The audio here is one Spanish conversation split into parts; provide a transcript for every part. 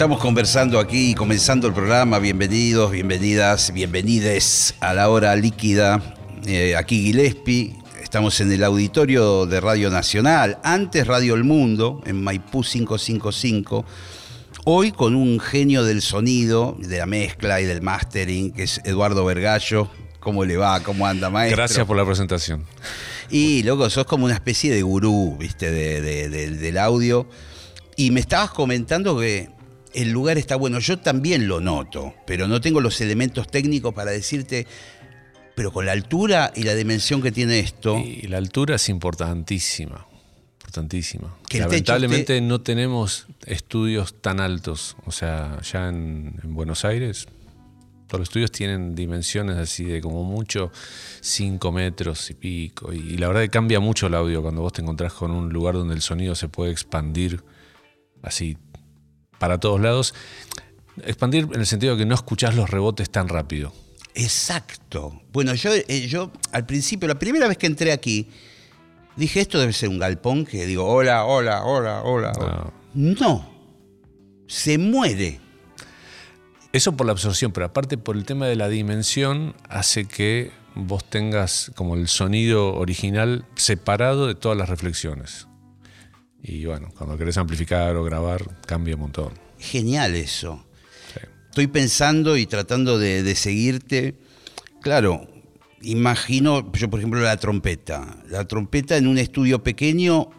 Estamos conversando aquí, comenzando el programa. Bienvenidos, bienvenidas, bienvenides a la hora líquida. Eh, aquí Gillespie. Estamos en el auditorio de Radio Nacional, antes Radio El Mundo, en Maipú 555. Hoy con un genio del sonido, de la mezcla y del mastering, que es Eduardo Vergallo. ¿Cómo le va? ¿Cómo anda, maestro? Gracias por la presentación. Y, loco, sos como una especie de gurú, viste, del audio. Y me estabas comentando que el lugar está bueno. Yo también lo noto, pero no tengo los elementos técnicos para decirte, pero con la altura y la dimensión que tiene esto. Y la altura es importantísima, importantísima. Lamentablemente no tenemos estudios tan altos. O sea, ya en, Buenos Aires todos los estudios tienen dimensiones así de como mucho 5 metros y pico. Y, la verdad que cambia mucho el audio cuando vos te encontrás con un lugar donde el sonido se puede expandir así para todos lados. Expandir en el sentido de que no escuchás los rebotes tan rápido. Exacto. Bueno, yo, eh, yo al principio, la primera vez que entré aquí, dije, esto debe ser un galpón que digo, hola, hola, hola, hola. No. no. Se muere. Eso por la absorción, pero aparte por el tema de la dimensión, hace que vos tengas como el sonido original separado de todas las reflexiones. Y bueno, cuando querés amplificar o grabar, cambia un montón. Genial eso. Estoy pensando y tratando de, seguirte. Claro, imagino, yo por ejemplo, la trompeta. La trompeta en un estudio pequeño,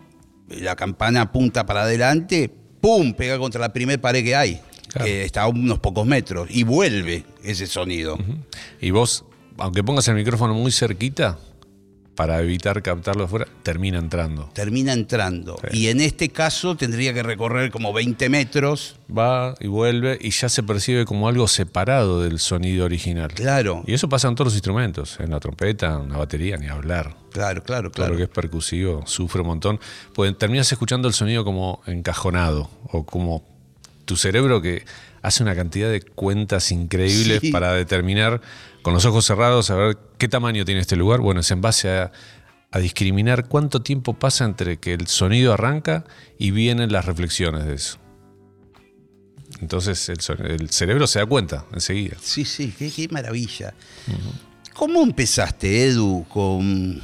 la campana apunta para adelante, ¡pum! pega contra la primera pared que hay, que está a unos pocos metros, y vuelve ese sonido. Y vos, aunque pongas el micrófono muy cerquita, para evitar captarlo afuera, termina entrando. Termina entrando. Y en este caso tendría que recorrer como 20 metros. Va y vuelve y ya se percibe como algo separado del sonido original. Claro. Y eso pasa en todos los instrumentos, en la trompeta, en la batería, ni hablar. Claro, claro, claro. Todo lo que es percusivo sufre un montón. Pues terminas escuchando el sonido como encajonado o como tu cerebro que hace una cantidad de cuentas increíbles para determinar con los ojos cerrados a ver qué tamaño tiene este lugar. Bueno, es en base a, discriminar cuánto tiempo pasa entre que el sonido arranca y vienen las reflexiones de eso. Entonces el, cerebro se da cuenta enseguida. Sí, sí, qué, maravilla. ¿Cómo empezaste, Edu, con,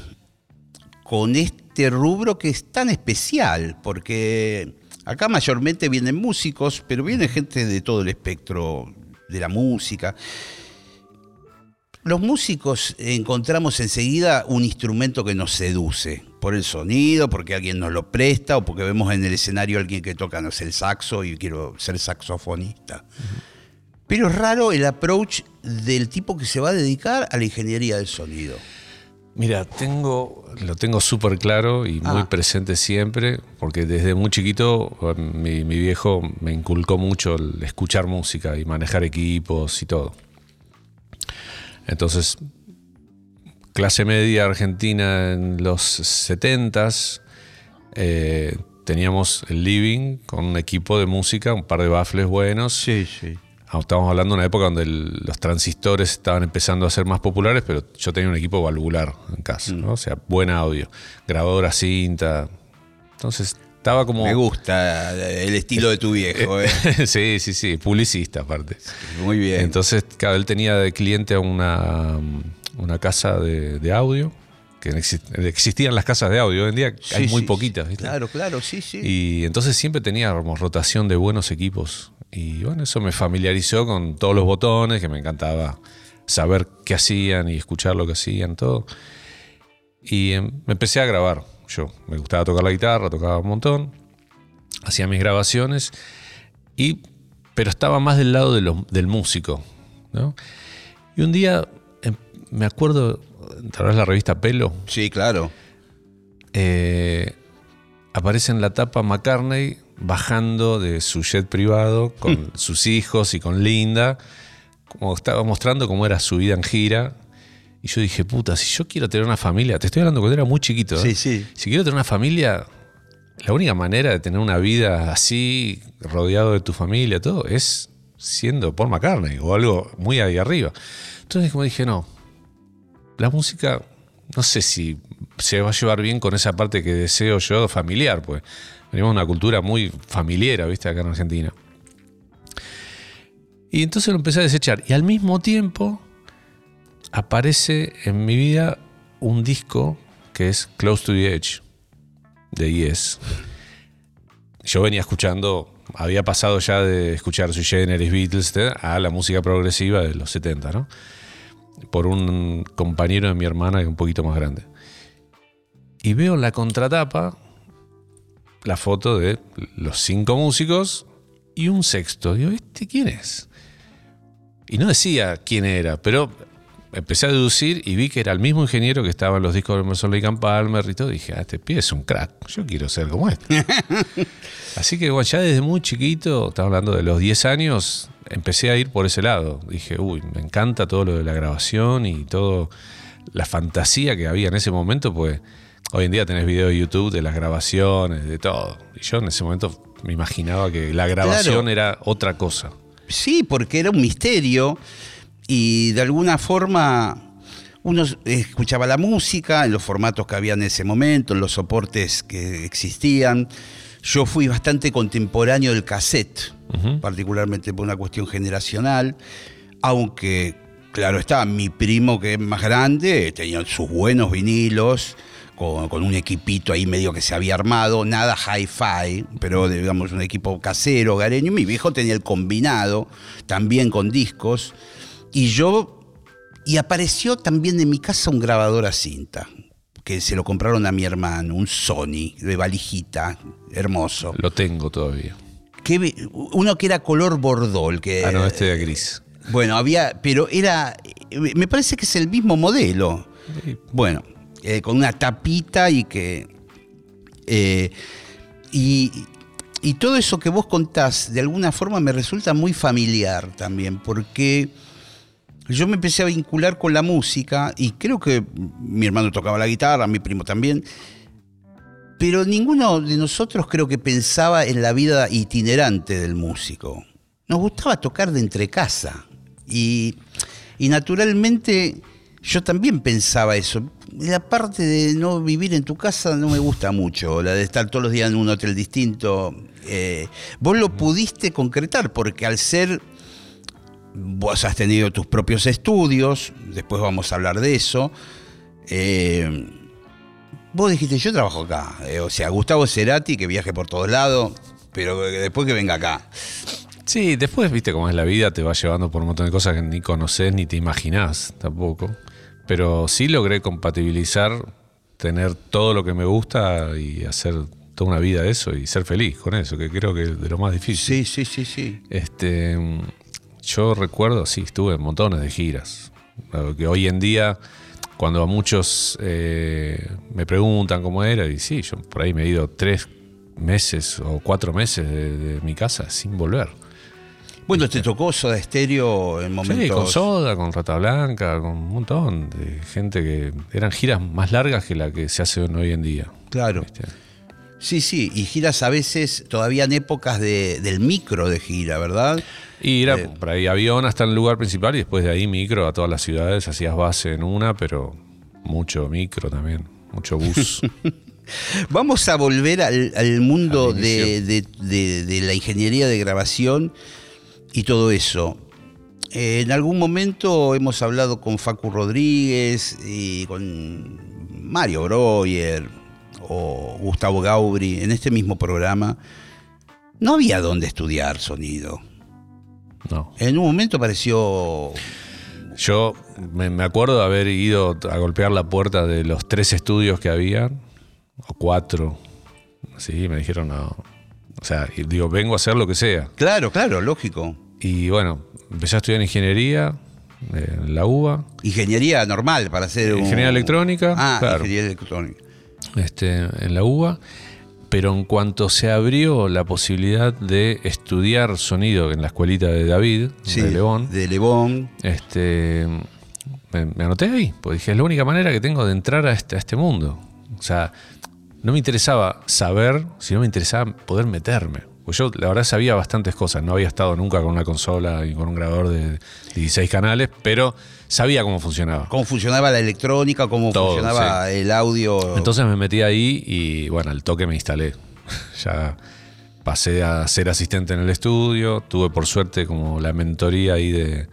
con este rubro que es tan especial? Porque acá mayormente vienen músicos, pero viene gente de todo el espectro de la música. Los músicos encontramos enseguida un instrumento que nos seduce, por el sonido, porque alguien nos lo presta o porque vemos en el escenario a alguien que toca no sé, el saxo y quiero ser saxofonista. Pero es raro el approach del tipo que se va a dedicar a la ingeniería del sonido. Mira, tengo, lo tengo súper claro y muy ah. presente siempre, porque desde muy chiquito mi, mi viejo me inculcó mucho el escuchar música y manejar equipos y todo. Entonces, clase media argentina en los 70s, eh, teníamos el living con un equipo de música, un par de baffles buenos. Sí, sí. Ah, Estamos hablando de una época donde los transistores estaban empezando a ser más populares, pero yo tenía un equipo valvular en casa, ¿no? Mm. O sea, buen audio, grabadora cinta. Entonces estaba como. Me gusta el estilo de tu viejo, ¿eh? sí, sí, sí, publicista aparte. Muy bien. Entonces, él tenía de cliente una, una casa de, audio, que existían las casas de audio, hoy en día hay muy poquitas, ¿viste? Claro, claro, sí, sí. Y entonces siempre teníamos rotación de buenos equipos. Y bueno, eso me familiarizó con todos los botones, que me encantaba saber qué hacían y escuchar lo que hacían, todo. Y em, me empecé a grabar yo me gustaba tocar la guitarra, tocaba un montón, hacía mis grabaciones, y, pero estaba más del lado del músico. Y un día, em, me acuerdo, ¿te la revista Pelo? Sí, claro. Eh, aparece en la tapa McCartney bajando de su jet privado con sus hijos y con Linda, como estaba mostrando cómo era su vida en gira. Y yo dije, puta, si yo quiero tener una familia, te estoy hablando cuando era muy chiquito. ¿eh? Sí, sí. Si quiero tener una familia, la única manera de tener una vida así, rodeado de tu familia, todo, es siendo Paul McCartney o algo muy ahí arriba. Entonces, como dije, no, la música, no sé si se va a llevar bien con esa parte que deseo yo familiar, pues venimos de una cultura muy familiar, ¿viste? Acá en Argentina. Y entonces lo empecé a desechar. Y al mismo tiempo aparece en mi vida un disco que es Close to the Edge de Yes. Yo venía escuchando, había pasado ya de escuchar su Generis Beatles a la música progresiva de los 70, ¿no? Por un compañero de mi hermana que es un poquito más grande. Y veo en la contratapa la foto de los cinco músicos y un sexto. Digo, ¿este quién es? Y no decía quién era, pero empecé a deducir y vi que era el mismo ingeniero que estaba en los discos de Emerson Lake Palmer y todo. dije, ah, este pie es un crack, yo quiero ser como este. Así que bueno, ya desde muy chiquito, estaba hablando de los 10 años, empecé a ir por ese lado. Dije, uy, me encanta todo lo de la grabación y todo la fantasía que había en ese momento, pues hoy en día tenés videos de YouTube de las grabaciones, de todo. Y yo en ese momento me imaginaba que la grabación era otra cosa. Sí, porque era un misterio y de alguna forma uno escuchaba la música en los formatos que había en ese momento, en los soportes que existían. Yo fui bastante contemporáneo del cassette, particularmente por una cuestión generacional, aunque, claro está, mi primo que es más grande tenía sus buenos vinilos, con, un equipito ahí medio que se había armado, nada hi-fi, pero digamos un equipo casero, gareño. Mi viejo tenía el combinado, también con discos. Y yo, y apareció también en mi casa un grabador a cinta, que se lo compraron a mi hermano, un Sony de valijita, hermoso. Lo tengo todavía. uno que era color bordol. Que, ah, no, este de gris. Bueno, había, pero era, me parece que es el mismo modelo. Bueno, eh, con una tapita y que... Eh, y, y todo eso que vos contás, de alguna forma me resulta muy familiar también, porque yo me empecé a vincular con la música y creo que mi hermano tocaba la guitarra, mi primo también, pero ninguno de nosotros creo que pensaba en la vida itinerante del músico. Nos gustaba tocar de entre casa y, y naturalmente yo también pensaba eso. La parte de no vivir en tu casa no me gusta mucho, la de estar todos los días en un hotel distinto. Eh, vos lo pudiste concretar porque al ser vos has tenido tus propios estudios, después vamos a hablar de eso. Eh, vos dijiste, yo trabajo acá. Eh, o sea, Gustavo Cerati, que viaje por todos lados, pero después que venga acá. Sí, después, viste cómo es la vida, te va llevando por un montón de cosas que ni conoces ni te imaginás tampoco. Pero sí logré compatibilizar, tener todo lo que me gusta y hacer toda una vida de eso y ser feliz con eso, que creo que es de lo más difícil. Sí, sí, sí, sí. Este, yo recuerdo, sí, estuve en montones de giras. Que hoy en día, cuando a muchos eh, me preguntan cómo era, y sí, yo por ahí me he ido tres meses o cuatro meses de, mi casa sin volver. Bueno, te tocó Soda Estéreo en momentos. Sí, con Soda, con Rata Blanca, con un montón de gente que eran giras más largas que la que se hace hoy en día. Claro. Sí, sí, y giras a veces todavía en épocas del micro de gira, ¿verdad? Y era eh, por ahí avión hasta el lugar principal y después de ahí micro a todas las ciudades, hacías base en una, pero mucho micro también, mucho bus. Vamos a volver al, mundo de, la ingeniería de grabación y todo eso. Eh, en algún momento hemos hablado con Facu Rodríguez y con Mario Breuer o Gustavo Gaubri en este mismo programa. No había dónde estudiar sonido. No. En un momento pareció... Yo me, acuerdo de haber ido a golpear la puerta de los tres estudios que había, o cuatro. Sí, me dijeron, no. O sea, digo, vengo a hacer lo que sea. Claro, claro, lógico. Y bueno, empecé a estudiar ingeniería eh, en la UBA. Ingeniería normal para hacer Ingeniería electrónica. Ah, ingeniería electrónica. Este, en la UBA. pero en cuanto se abrió la posibilidad de estudiar sonido en la escuelita de David, de León, de este, me, anoté ahí, porque dije, es la única manera que tengo de entrar a este, a este mundo. O sea, no me interesaba saber, sino me interesaba poder meterme. Pues yo la verdad sabía bastantes cosas, no había estado nunca con una consola y con un grabador de 16 canales, pero sabía cómo funcionaba. Cómo funcionaba la electrónica, cómo funcionaba el audio. Entonces me metí ahí y bueno, al toque me instalé. ya pasé a ser asistente en el estudio, tuve por suerte como la mentoría ahí de,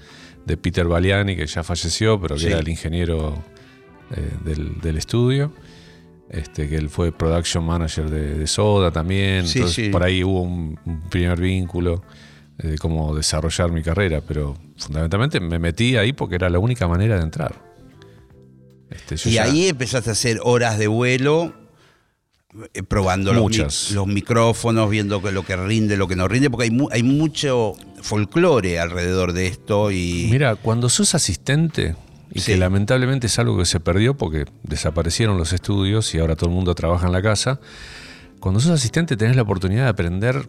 Peter Baliani, que ya falleció, pero que era el ingeniero eh, del, estudio. Este, que él fue production manager de, Soda también. Entonces, por ahí hubo un, primer vínculo de cómo desarrollar mi carrera, pero fundamentalmente me metí ahí porque era la única manera de entrar. Este, y ahí empezaste a hacer horas de vuelo, eh, probando los, los, micrófonos, viendo lo que rinde, lo que no rinde, porque hay, hay mucho folclore alrededor de esto. Y... Mira, cuando sos asistente, y que lamentablemente es algo que se perdió porque desaparecieron los estudios y ahora todo el mundo trabaja en la casa. Cuando sos asistente tenés la oportunidad de aprender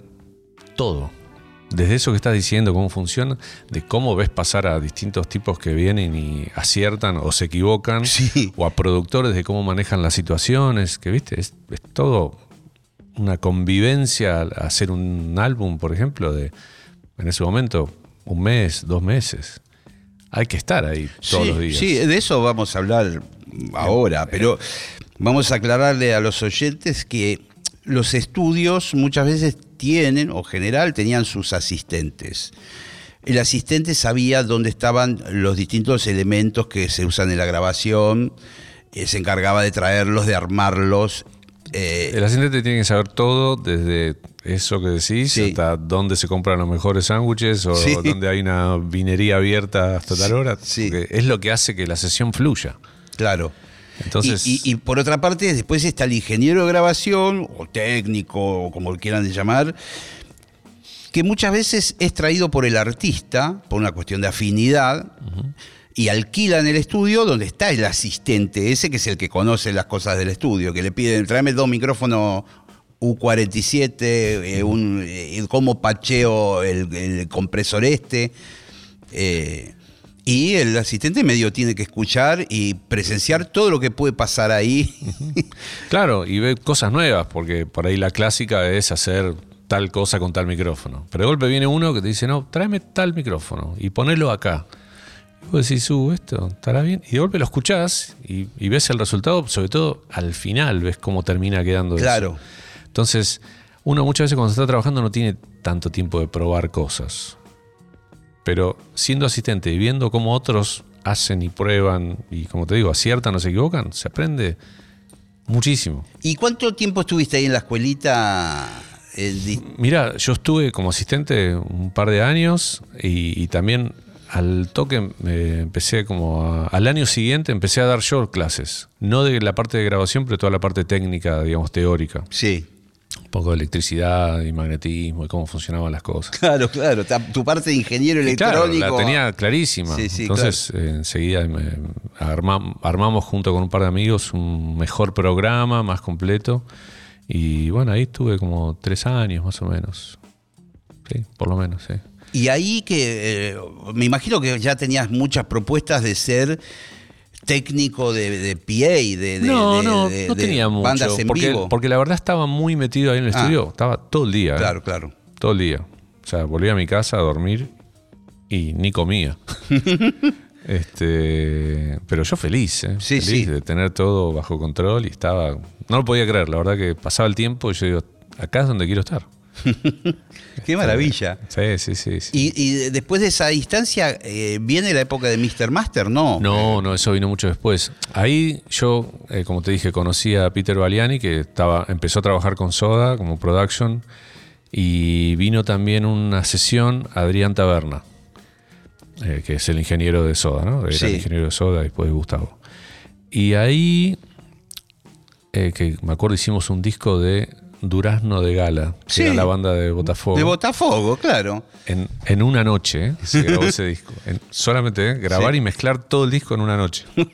todo. Desde eso que estás diciendo, cómo funciona, de cómo ves pasar a distintos tipos que vienen y aciertan o se equivocan, o a productores de cómo manejan las situaciones, que viste, es, es todo una convivencia hacer un álbum, por ejemplo, de en ese momento un mes, dos meses hay que estar ahí todos los días. Sí, de eso vamos a hablar ahora, pero vamos a aclararle a los oyentes que los estudios muchas veces tienen, o general, tenían sus asistentes. El asistente sabía dónde estaban los distintos elementos que se usan en la grabación, eh, se encargaba de traerlos, de armarlos. Eh, el asistente tiene que saber todo, desde eso que decís, hasta dónde se compran los mejores sándwiches o dónde hay una vinería abierta hasta tal hora. es lo que hace que la sesión fluya. Claro. Entonces, y, por otra parte, después está el ingeniero de grabación, o técnico, o como quieran llamar, que muchas veces es traído por el artista, por una cuestión de afinidad, y alquila en el estudio donde está el asistente, ese que es el que conoce las cosas del estudio, que le piden, tráeme dos micrófonos U47, eh, un, eh, cómo pacheo el, compresor este. Eh, y el asistente medio tiene que escuchar y presenciar todo lo que puede pasar ahí. claro, y ve cosas nuevas, porque por ahí la clásica es hacer tal cosa con tal micrófono. Pero de golpe viene uno que te dice, no, tráeme tal micrófono y ponelo acá. Y vos decís, uh, esto estará bien. Y de golpe lo escuchás y, ves el resultado, sobre todo al final ves cómo termina quedando claro. Entonces, uno muchas veces cuando está trabajando no tiene tanto tiempo de probar cosas. Pero siendo asistente y viendo cómo otros hacen y prueban y como te digo, aciertan o se equivocan, se aprende muchísimo. ¿Y cuánto tiempo estuviste ahí en la escuelita? Mira, yo estuve como asistente un par de años y, también al toque empecé como al año siguiente empecé a dar yo clases, no de la parte de grabación, pero toda la parte técnica, digamos, teórica. Sí poco de electricidad y magnetismo y cómo funcionaban las cosas. Claro, claro. Tu parte de ingeniero electrónico. la tenía clarísima. Entonces, enseguida armamos junto con un par de amigos un mejor programa, más completo. Y bueno, ahí estuve como tres años más o menos. Sí, por lo menos, sí. Y ahí que eh, me imagino que ya tenías muchas propuestas de ser técnico de, de PA, de, no, no, no tenía mucho, bandas en porque, vivo. Porque la verdad estaba muy metido ahí en el ah. estudio, estaba todo el día. ¿eh? Claro, claro. Todo el día. O sea, volvía a mi casa a dormir y ni comía. este, pero yo feliz, ¿eh? sí, feliz de tener todo bajo control y estaba, no lo podía creer, la verdad que pasaba el tiempo y yo digo, acá es donde quiero estar. Qué maravilla. Sí, sí, sí. Y, después de esa distancia, eh, ¿viene la época de Mr. Master? No. No, no, eso vino mucho después. Ahí yo, eh, como te dije, conocí a Peter Baliani, que estaba, empezó a trabajar con Soda como production. Y vino también una sesión Adrián Taberna, eh, que es el ingeniero de Soda, ¿no? Era el ingeniero de Soda después de Gustavo. Y ahí, que me acuerdo, hicimos un disco de Durazno de Gala, que era la banda de Botafogo. De Botafogo, claro. En, una noche ¿eh? se grabó ese disco. solamente ¿eh? grabar y mezclar todo el disco en una noche.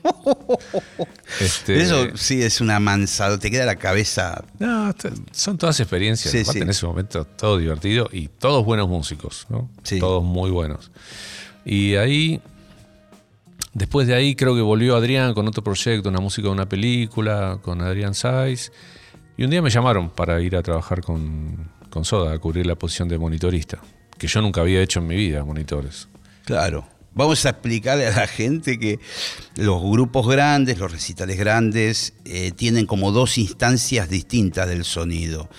Este, Eso sí es una mansada, te queda la cabeza. No, son todas experiencias. En ese momento todo divertido y todos buenos músicos, ¿no? Todos muy buenos. Y ahí Después de ahí creo que volvió Adrián con otro proyecto, una música de una película, con Adrián Saiz. Y un día me llamaron para ir a trabajar con, con Soda, a cubrir la posición de monitorista, que yo nunca había hecho en mi vida, monitores. Claro. Vamos a explicarle a la gente que los grupos grandes, los recitales grandes, eh, tienen como dos instancias distintas del sonido.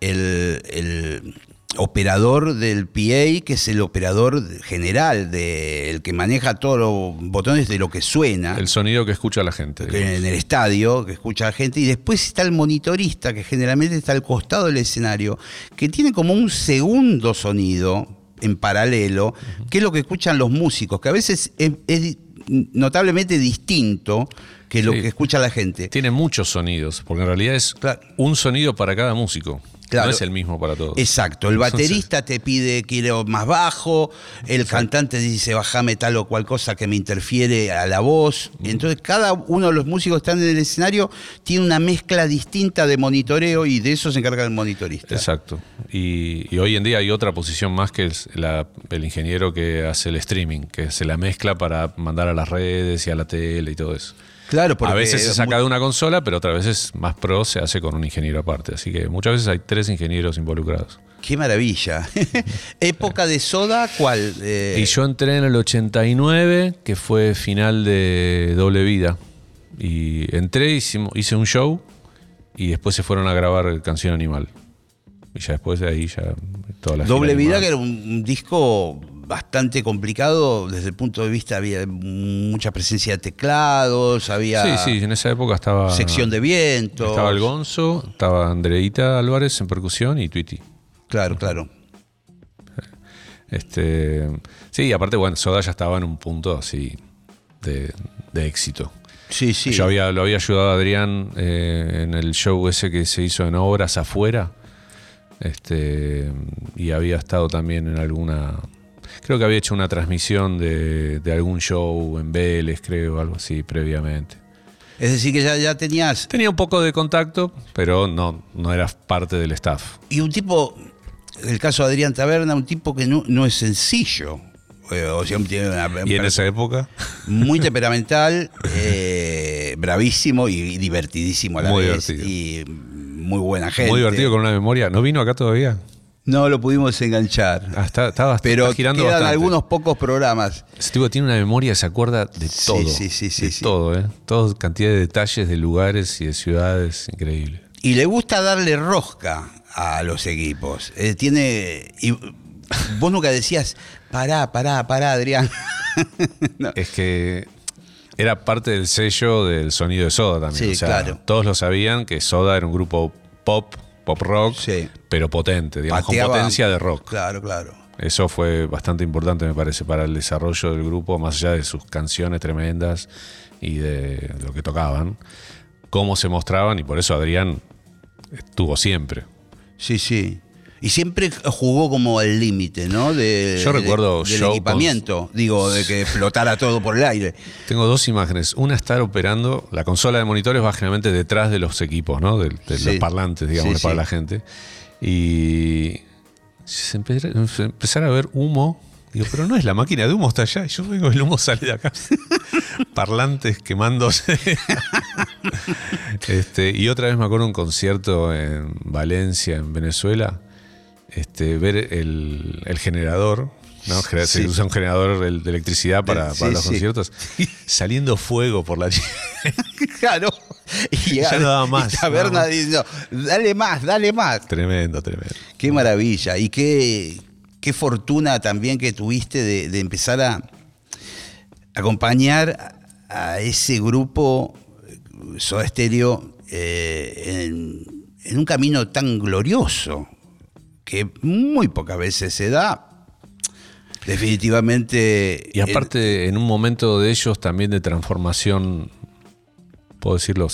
el, operador del PA, que es el operador general, de, el que maneja todos los botones de lo que suena. El sonido que escucha la gente. En el estadio, que escucha la gente. Y después está el monitorista, que generalmente está al costado del escenario, que tiene como un segundo sonido en paralelo, que es lo que escuchan los músicos, que a veces es, notablemente distinto que lo que escucha la gente. Tiene muchos sonidos, porque en realidad es un sonido para cada músico. No es el mismo para todos. Exacto. El baterista te pide quiero más bajo, el cantante dice bajame tal o cual cosa que me interfiere a la voz. Entonces cada uno de los músicos que están en el escenario tiene una mezcla distinta de monitoreo y de eso se encarga el monitorista. Exacto. Y, hoy en día hay otra posición más que es el ingeniero que hace el streaming, que se la mezcla para mandar a las redes y a la tele y todo eso. Claro, a veces se saca de una consola, pero otras veces más pro se hace con un ingeniero aparte. Así que muchas veces hay tres ingenieros involucrados. Qué maravilla. ¿Época de Soda cuál? Eh, y yo entré en el 89, que fue final de Doble Vida. Y entré, hice, un show y después se fueron a grabar Canción Animal. Y ya después de ahí ya toda la Doble Vida, que era un disco bastante complicado desde el punto de vista, había mucha presencia de teclados, había... Sí, sí, en esa época estaba... Sección de viento. Estaba el Gonzo, estaba Andreita Álvarez en percusión y Twitty. Claro, claro. Este, sí, aparte, bueno, Soda ya estaba en un punto así de, éxito. Sí, sí. Yo había, lo había ayudado a Adrián eh, en el show ese que se hizo en Obras Afuera. Este, y había estado también en alguna Creo que había hecho una transmisión de, algún show en Vélez, creo, algo así, previamente. Es decir, que ya, ya tenías... Tenía un poco de contacto, pero no, no eras parte del staff. Y un tipo, el caso de Adrián Taberna, un tipo que no, es sencillo. Eh, o sea, ¿Y en esa época? Muy temperamental, eh, bravísimo y, divertidísimo a la muy vez. Divertido. Y muy buena gente. Muy divertido con una memoria. ¿No vino acá todavía? No lo pudimos enganchar. Ah, está, pero girando quedan algunos pocos programas. Este tipo tiene una memoria, se acuerda de todo. Sí, sí, sí. De todo, ¿eh? Todo, cantidad de detalles de lugares y de ciudades, increíble. Y le gusta darle rosca a los equipos. Eh, tiene. Y vos nunca decías, pará, pará, pará, Adrián. Es que era parte del sello del sonido de Soda también. Sí, claro. Todos lo sabían que Soda era un grupo pop pop rock, pero potente, digamos, con potencia de rock. Claro, claro. Eso fue bastante importante, me parece, para el desarrollo del grupo, más allá de sus canciones tremendas y de lo que tocaban, cómo se mostraban, y por eso Adrián estuvo siempre. Sí, sí. Y siempre jugó como al límite, ¿no? De, Yo recuerdo del equipamiento, digo, de que flotara todo por el aire. Tengo dos imágenes. Una estar operando, la consola de monitores va generalmente detrás de los equipos, ¿no? De, los parlantes, digamos, para la gente. Y se empezar a ver humo Digo, pero no es la máquina de humo, está allá. Y yo vengo, el humo sale de acá. Parlantes quemándose. este, y otra vez me acuerdo un concierto en Valencia, en Venezuela, este, ver el, generador, ¿no? Se usa un generador de electricidad para, los conciertos. Saliendo fuego por la Claro. Y ya no daba más. dale más, dale más. Tremendo, tremendo. Qué maravilla. Y qué, qué fortuna también que tuviste de, empezar a acompañar a ese grupo Soda Stereo eh, en un camino tan glorioso que muy pocas veces se da. Definitivamente. Y aparte, en un momento de ellos también de transformación puedo decirlo,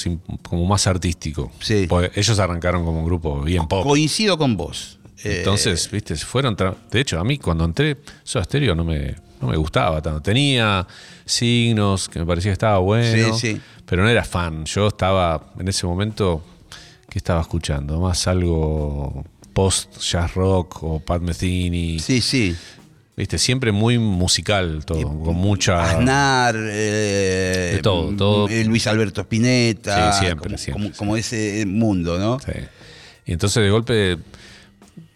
como más artístico. Sí. ellos arrancaron como un grupo bien pop. Coincido con vos. Entonces, eh, viste, fueron. De hecho, a mí cuando entré, Soda Stereo no me, no me gustaba tanto. Tenía signos que me parecía que estaba bueno, pero no era fan. Yo estaba en ese momento, ¿qué estaba escuchando? Más algo post jazz rock o Pat Metheny. Sí, sí. Viste, siempre muy musical todo, con mucha. Aznar, eh, de todo, todo. Eh, Luis Alberto Spinetta. Sí, siempre, como, Como, ese mundo, ¿no? Sí. Y entonces de golpe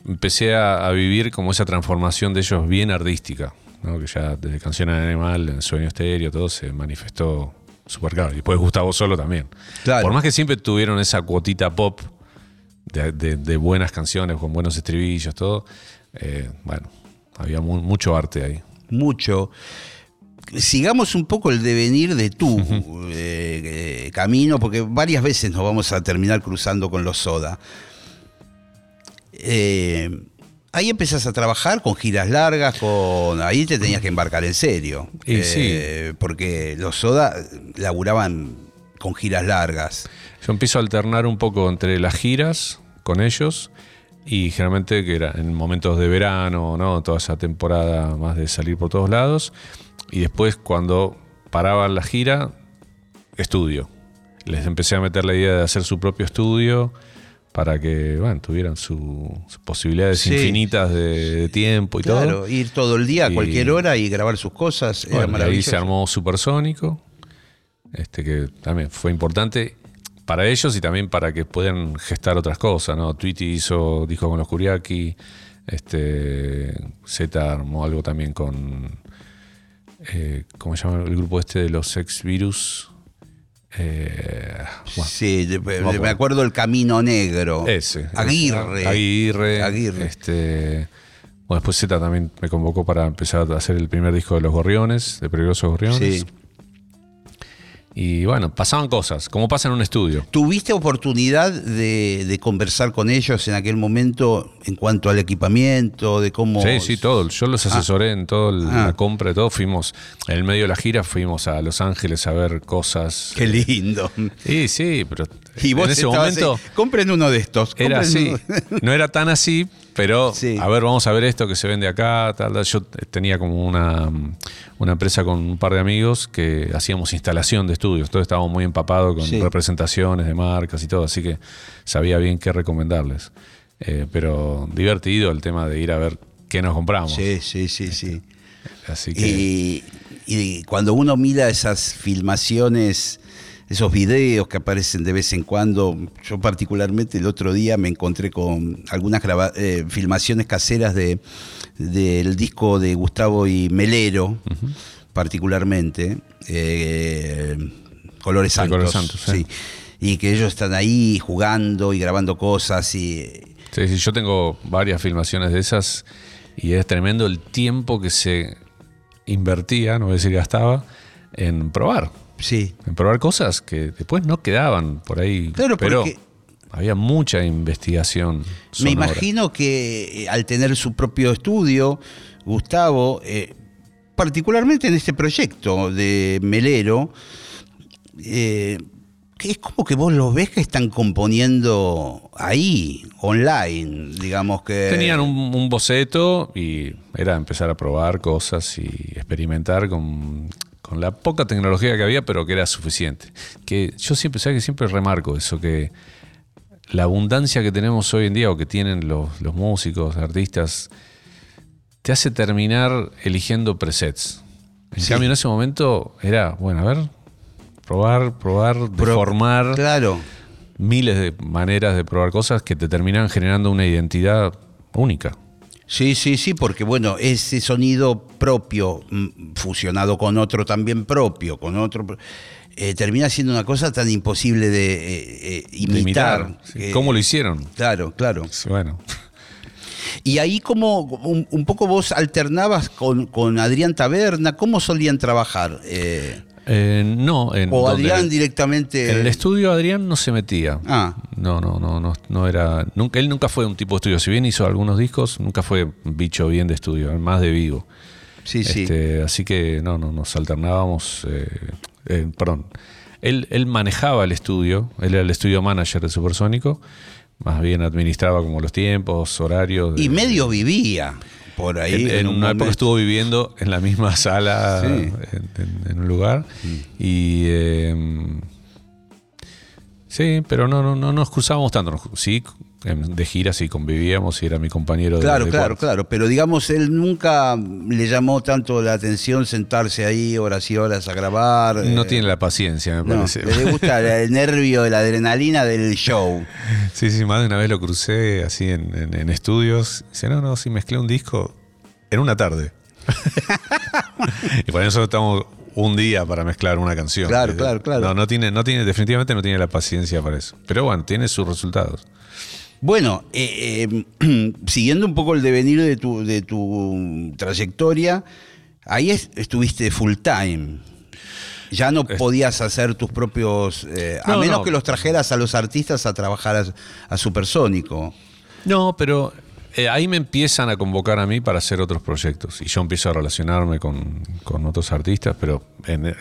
empecé a, vivir como esa transformación de ellos bien artística, ¿no? que ya desde Canciones de Animal, en Sueño Estéreo, todo se manifestó súper claro. Y después Gustavo Solo también. Por más que siempre tuvieron esa cuotita pop de, buenas canciones, con buenos estribillos, todo, eh, bueno, había mucho arte ahí. Mucho. Sigamos un poco el devenir de tu eh, camino, porque varias veces nos vamos a terminar cruzando con los soda. Eh, ahí empezás a trabajar con giras largas, con ahí te tenías que embarcar en serio. sí. Porque los soda laburaban con giras largas. Yo empiezo a alternar un poco entre las giras con ellos y generalmente que era en momentos de verano, ¿no? Toda esa temporada más de salir por todos lados. Y después cuando paraban la gira, estudio. Les empecé a meter la idea de hacer su propio estudio para que bueno, tuvieran sus posibilidades infinitas de, tiempo y todo. Claro, ir todo el día a cualquier hora y grabar sus cosas. ahí se armó Supersónico, este que también fue importante para ellos y también para que puedan gestar otras cosas, ¿no? Tweety hizo, dijo con los Kuriaki, este, Z armó algo también con, eh, ¿cómo se llama el grupo este de los ex virus? Eh, sí, me acuerdo el Camino Negro. Ese. Aguirre. Aguirre. Aguirre. Este, bueno, después Z también me convocó para empezar a hacer el primer disco de Los Gorriones, de Peligrosos Gorriones. Sí. Y bueno, pasaban cosas, como pasa en un estudio. ¿Tuviste oportunidad de, conversar con ellos en aquel momento en cuanto al equipamiento, de cómo... Sí, sí, todo. Yo los ah. asesoré en toda la ah. compra todo. Fuimos, en el medio de la gira, fuimos a Los Ángeles a ver cosas. Qué lindo. Sí, sí, pero y vos en ese momento... compren uno de estos. Era así. No era tan así, pero a ver, vamos a ver esto que se vende acá. Tal, Yo tenía como una, una empresa con un par de amigos que hacíamos instalación de estudios. Todos estábamos muy empapados con representaciones de marcas y todo, así que sabía bien qué recomendarles. Eh, pero divertido el tema de ir a ver qué nos compramos. Sí, sí, sí, sí. Así que... y, y cuando uno mira esas filmaciones esos videos que aparecen de vez en cuando. Yo particularmente el otro día me encontré con algunas eh, filmaciones caseras de, del disco de Gustavo y Melero, particularmente. Eh, Colores Santos. sí. Y que ellos están ahí jugando y grabando cosas. Y... Sí, sí, yo tengo varias filmaciones de esas y es tremendo el tiempo que se invertía, no voy a decir gastaba, en probar. Sí. En probar cosas que después no quedaban por ahí. Claro, pero había mucha investigación. Me imagino que eh, al tener su propio estudio, Gustavo, eh, particularmente en este proyecto de Melero, eh, que es como que vos los ves que están componiendo ahí, online, digamos que... Tenían un, un boceto y era empezar a probar cosas y experimentar con con la poca tecnología que había, pero que era suficiente. Que yo siempre, ¿sabes que siempre remarco eso? Que la abundancia que tenemos hoy en día, o que tienen los, los músicos, artistas, te hace terminar eligiendo presets. En cambio, en ese momento era, bueno, a ver, probar, probar, deformar. Claro. Miles de maneras de probar cosas que te terminan generando una identidad única. Sí, sí, sí, porque bueno, ese sonido propio, mm, fusionado con otro también propio, con otro, eh, termina siendo una cosa tan imposible de eh, eh, imitar. ¿Cómo lo hicieron? Claro, claro. Bueno. Y ahí como un, poco vos alternabas con, con, Adrián Taberna, ¿cómo solían trabajar? Eh, no, en o Adrián directamente. En el estudio Adrián no se metía. Ah. No, no, no, no, no era. Nunca, él nunca fue un tipo de estudio. Si bien hizo algunos discos, nunca fue bicho bien de estudio, más de vivo. Sí, sí. Este, así que no, no, nos alternábamos. Eh, eh, perdón. él, él manejaba el estudio, él era el estudio manager de Supersónico, más bien administraba como los tiempos, horarios. y medio vivía por ahí. En, una época estuvo viviendo en la misma sala, en, un lugar. Mm. Y. Em, sí, pero no, no, no nos cruzábamos tanto. Sí, de gira sí convivíamos y era mi compañero claro, de Claro, claro, claro. Pero digamos, él nunca le llamó tanto la atención sentarse ahí horas y horas a grabar. No eh, tiene la paciencia, me parece. Le gusta el nervio, la adrenalina del show. Sí, sí, más de una vez lo crucé así en, estudios. Dice, no, no, sí, mezclé un disco en una tarde. y por eso estamos un día para mezclar una canción. Claro, claro, claro. No, no tiene, no tiene, definitivamente no tiene la paciencia para eso. Pero bueno, tiene sus resultados. Bueno, eh, eh, siguiendo un poco el devenir de tu, de tu trayectoria, ahí estuviste full time. Ya no podías hacer tus propios. Eh, a menos que los trajeras a los artistas a trabajar a, Supersónico. No, pero ahí me empiezan a convocar a mí para hacer otros proyectos. Y yo empiezo a relacionarme con, otros artistas, pero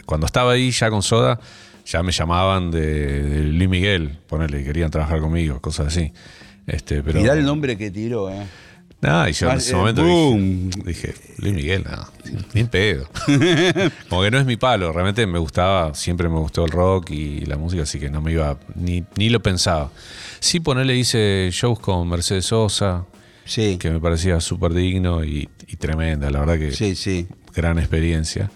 cuando estaba ahí ya con Soda, ya me llamaban de, de Luis Miguel, ponerle, querían trabajar conmigo, cosas así. Este, pero, Mirá el nombre que tiró, ¿eh? No, y yo en ese momento dije, Luis Miguel, no, ni pedo. Como que no es mi palo, realmente me gustaba, siempre me gustó el rock y la música, así que no me iba, ni, ni lo pensaba. Sí, ponerle hice shows con Mercedes Sosa, sí. que me parecía súper digno y, tremenda, la verdad que sí, sí. gran experiencia.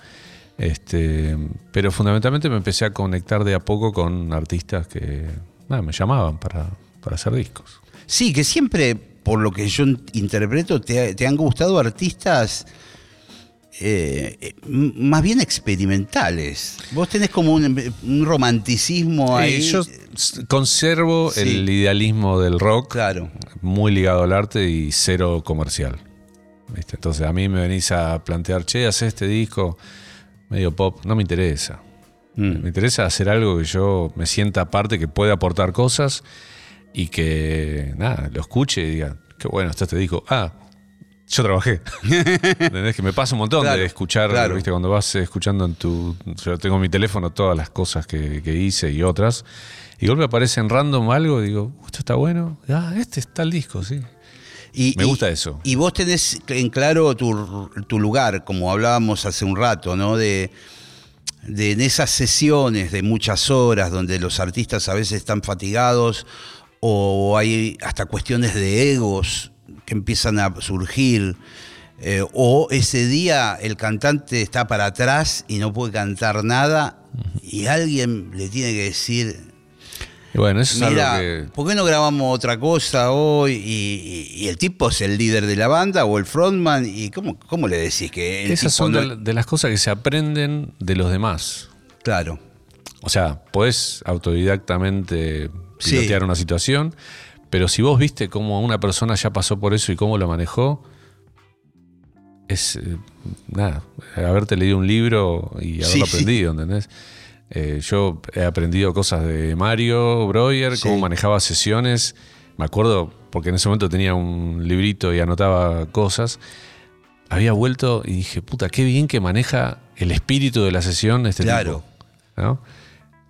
Este, pero fundamentalmente me empecé a conectar de a poco con artistas que me llamaban para, para hacer discos. Sí, que siempre, por lo que yo interpreto, te, han gustado artistas eh, eh, más bien experimentales. Vos tenés como un, romanticismo ahí. yo conservo el idealismo del rock, claro. muy ligado al arte y cero comercial. Entonces a mí me venís a plantear, che, haces este disco medio pop, no me interesa. Mm. Me interesa hacer algo que yo me sienta parte, que pueda aportar cosas y que, nada, lo escuche y diga, qué bueno, está este disco. Ah, yo trabajé. ¿Entendés? Que me pasa un montón de escuchar, ¿viste? Cuando vas escuchando en tu. Yo tengo en mi teléfono todas las cosas que, hice y otras. Y golpe aparece en random algo y digo, esto está bueno. Ah, este está el disco, sí. Y, me gusta eso. Y vos tenés en claro tu, tu, lugar, como hablábamos hace un rato, ¿no? De, de en esas sesiones de muchas horas donde los artistas a veces están fatigados o hay hasta cuestiones de egos que empiezan a surgir, eh, o ese día el cantante está para atrás y no puede cantar nada y alguien le tiene que decir, bueno, eso es Mira, ¿por qué no grabamos otra cosa hoy? Y, el tipo es el líder de la banda o el frontman. ¿Y cómo, cómo le decís que Esas son de, las cosas que se aprenden de los demás. Claro. O sea, puedes autodidactamente pilotear una situación, pero si vos viste cómo una persona ya pasó por eso y cómo lo manejó, es eh, nada, haberte leído un libro y haberlo aprendido, ¿entendés? Eh, yo he aprendido cosas de Mario Breuer, cómo manejaba sesiones. Me acuerdo, porque en ese momento tenía un librito y anotaba cosas. Había vuelto y dije, puta, qué bien que maneja el espíritu de la sesión este claro. ¿no?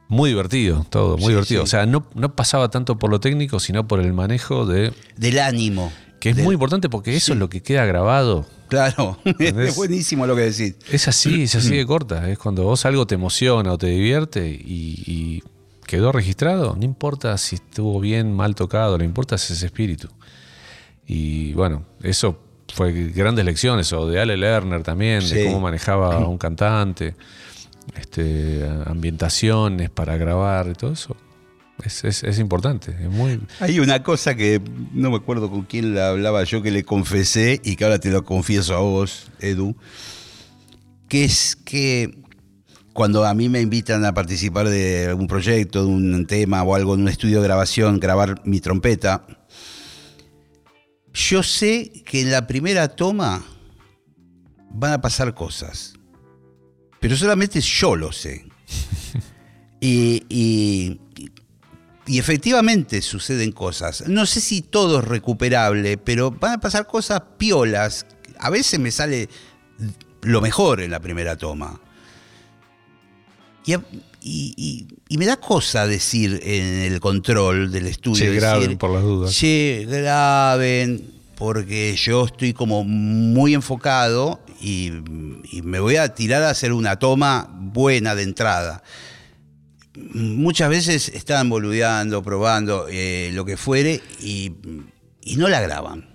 Muy divertido, todo, muy divertido. O sea, no, no, pasaba tanto por lo técnico, sino por el manejo de... Del ánimo. Que es muy importante porque eso es lo que queda grabado. Claro, es buenísimo lo que decís. Es así, es así de corta. Es cuando vos algo te emociona o te divierte y, quedó registrado, no importa si estuvo bien, mal tocado, lo importa es ese espíritu. Y bueno, eso fue grandes lecciones, o de Ale Lerner también, de cómo manejaba a un cantante este, ambientaciones para grabar y todo eso. Es, importante, es muy... Hay una cosa que no me acuerdo con quién la hablaba yo que le confesé y que ahora te lo confieso a vos, Edu, que es que cuando a mí me invitan a participar de algún proyecto, de un tema o algo en un estudio de grabación, grabar mi trompeta, yo sé que en la primera toma van a pasar cosas pero solamente yo lo sé. y, efectivamente suceden cosas. No sé si todo es recuperable, pero van a pasar cosas piolas. A veces me sale lo mejor en la primera toma. y, me da cosa decir en el control del estudio. Che, graben por las dudas. Che, graben, porque yo estoy como muy enfocado y, me voy a tirar a hacer una toma buena de entrada. Muchas veces están boludeando, probando eh, lo que fuere y, no la graban.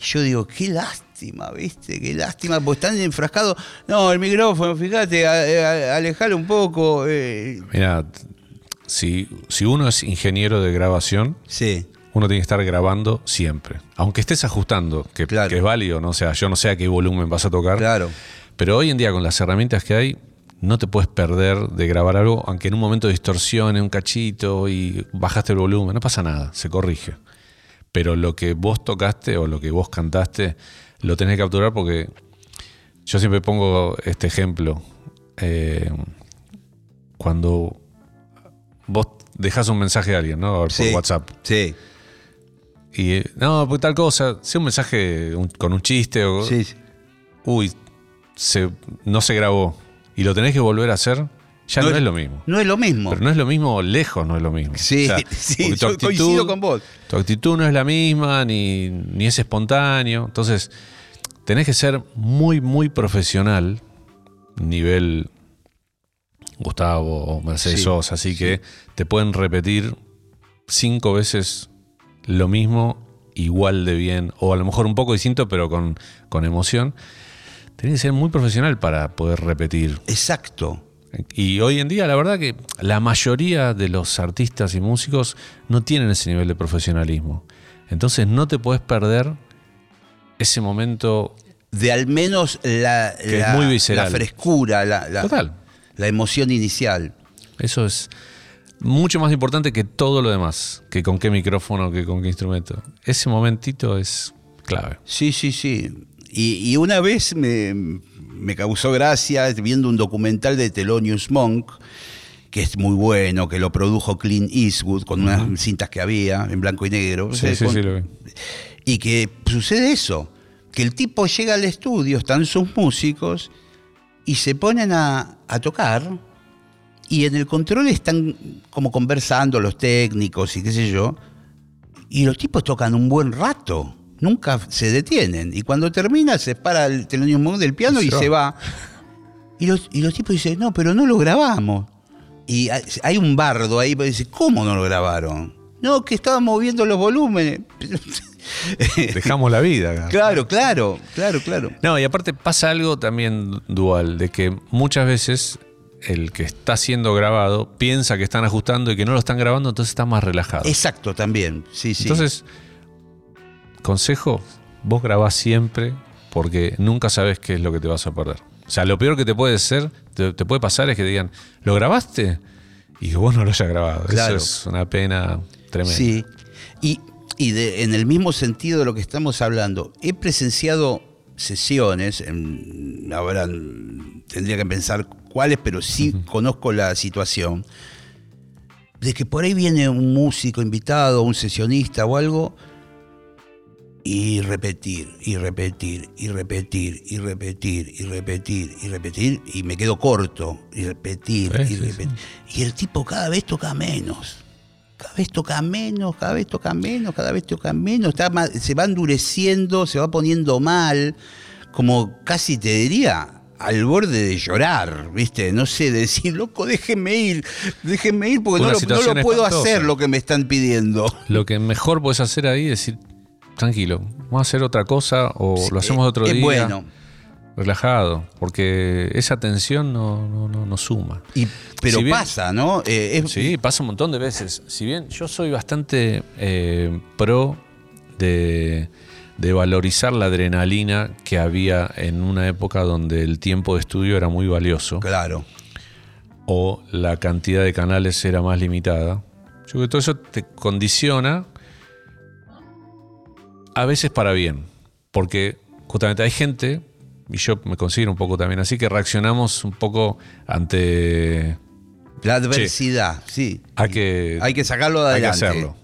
yo digo, qué lástima, ¿viste? Qué lástima, porque están enfrascados. No, el micrófono, fíjate, alejalo un poco. Eh. Mira, si, si uno es ingeniero de grabación, sí uno tiene que estar grabando siempre. Aunque estés ajustando, que, es válido, ¿no? O sea, yo no sé a qué volumen vas a tocar. Claro. Pero hoy en día, con las herramientas que hay, no te puedes perder de grabar algo, aunque en un momento distorsione un cachito y bajaste el volumen, no pasa nada, se corrige. Pero lo que vos tocaste o lo que vos cantaste, lo tenés que capturar porque yo siempre pongo este ejemplo. Eh, cuando vos dejas un mensaje a alguien, ¿no? Por WhatsApp. Sí. Y no, pues tal cosa, sea un mensaje con un chiste o. Sí, Uy, se, no se grabó. Y lo tenés que volver a hacer, ya no, es, lo mismo. No es lo mismo. Pero no es lo mismo, lejos no es lo mismo. Sí, sí, tu actitud, coincido con vos. Tu actitud no es la misma, ni, ni es espontáneo. Entonces, tenés que ser muy, muy profesional, nivel Gustavo o Mercedes Sosa, así que te pueden repetir cinco veces lo mismo, igual de bien, o a lo mejor un poco distinto, pero con, con emoción. Tenés que ser muy profesional para poder repetir. Exacto. Y hoy en día, la verdad que la mayoría de los artistas y músicos no tienen ese nivel de profesionalismo. Entonces no te puedes perder ese momento. De al menos la, muy la frescura, la, Total. la emoción inicial. Eso es mucho más importante que todo lo demás, que con qué micrófono, que con qué instrumento. Ese momentito es clave. Sí, sí, sí. Y, una vez me, causó gracia viendo un documental de Thelonious Monk, que es muy bueno, que lo produjo Clint Eastwood con unas cintas que había en blanco y negro. Sí, sí, sí, lo vi. Y que sucede eso, que el tipo llega al estudio, están sus músicos y se ponen a, a tocar y en el control están como conversando los técnicos y qué sé yo. Y los tipos tocan un buen rato. Nunca se detienen. Y cuando termina, se para el telonium del piano y se va. Y los, y los tipos dicen, no, pero no lo grabamos. Y hay un bardo ahí, pero dice, ¿cómo no lo grabaron? No, que estaban moviendo los volúmenes. Dejamos la vida. Claro, claro, claro, claro. No, y aparte pasa algo también dual, de que muchas veces el que está siendo grabado piensa que están ajustando y que no lo están grabando, entonces está más relajado. Exacto, también. Sí, sí. Entonces, consejo, vos grabás siempre porque nunca sabes qué es lo que te vas a perder. O sea, lo peor que te puede ser, te, puede pasar es que te digan, ¿lo grabaste? Y que vos no lo hayas grabado. Eso es una pena tremenda. Sí. Y, en el mismo sentido de lo que estamos hablando, he presenciado sesiones, ahora tendría que pensar cuáles, pero sí conozco la situación, de que por ahí viene un músico invitado, un sesionista o algo, y repetir, y repetir, y repetir, y repetir, y repetir, y repetir, y me quedo corto, y repetir, y repetir. Y el tipo cada vez toca menos. Cada vez toca menos, cada vez toca menos, cada vez toca menos, se va endureciendo, se va poniendo mal, como casi te diría, al borde de llorar, ¿viste? No sé, decir, loco, déjenme ir, déjenme ir porque no lo, puedo hacer lo que me están pidiendo. Lo que mejor puedes hacer ahí es decir, tranquilo, vamos a hacer otra cosa o lo hacemos otro día. bueno. Relajado, porque esa tensión no, no, no, suma. Y, pero pasa, ¿no? Eh, sí, pasa un montón de veces. Si bien yo soy bastante eh, pro de de valorizar la adrenalina que había en una época donde el tiempo de estudio era muy valioso. Claro. O la cantidad de canales era más limitada. Yo creo que todo eso te condiciona a veces para bien. Porque justamente hay gente, y yo me considero un poco también así, que reaccionamos un poco ante... La adversidad, sí. Hay que, hay que sacarlo de adelante. Hay que hacerlo.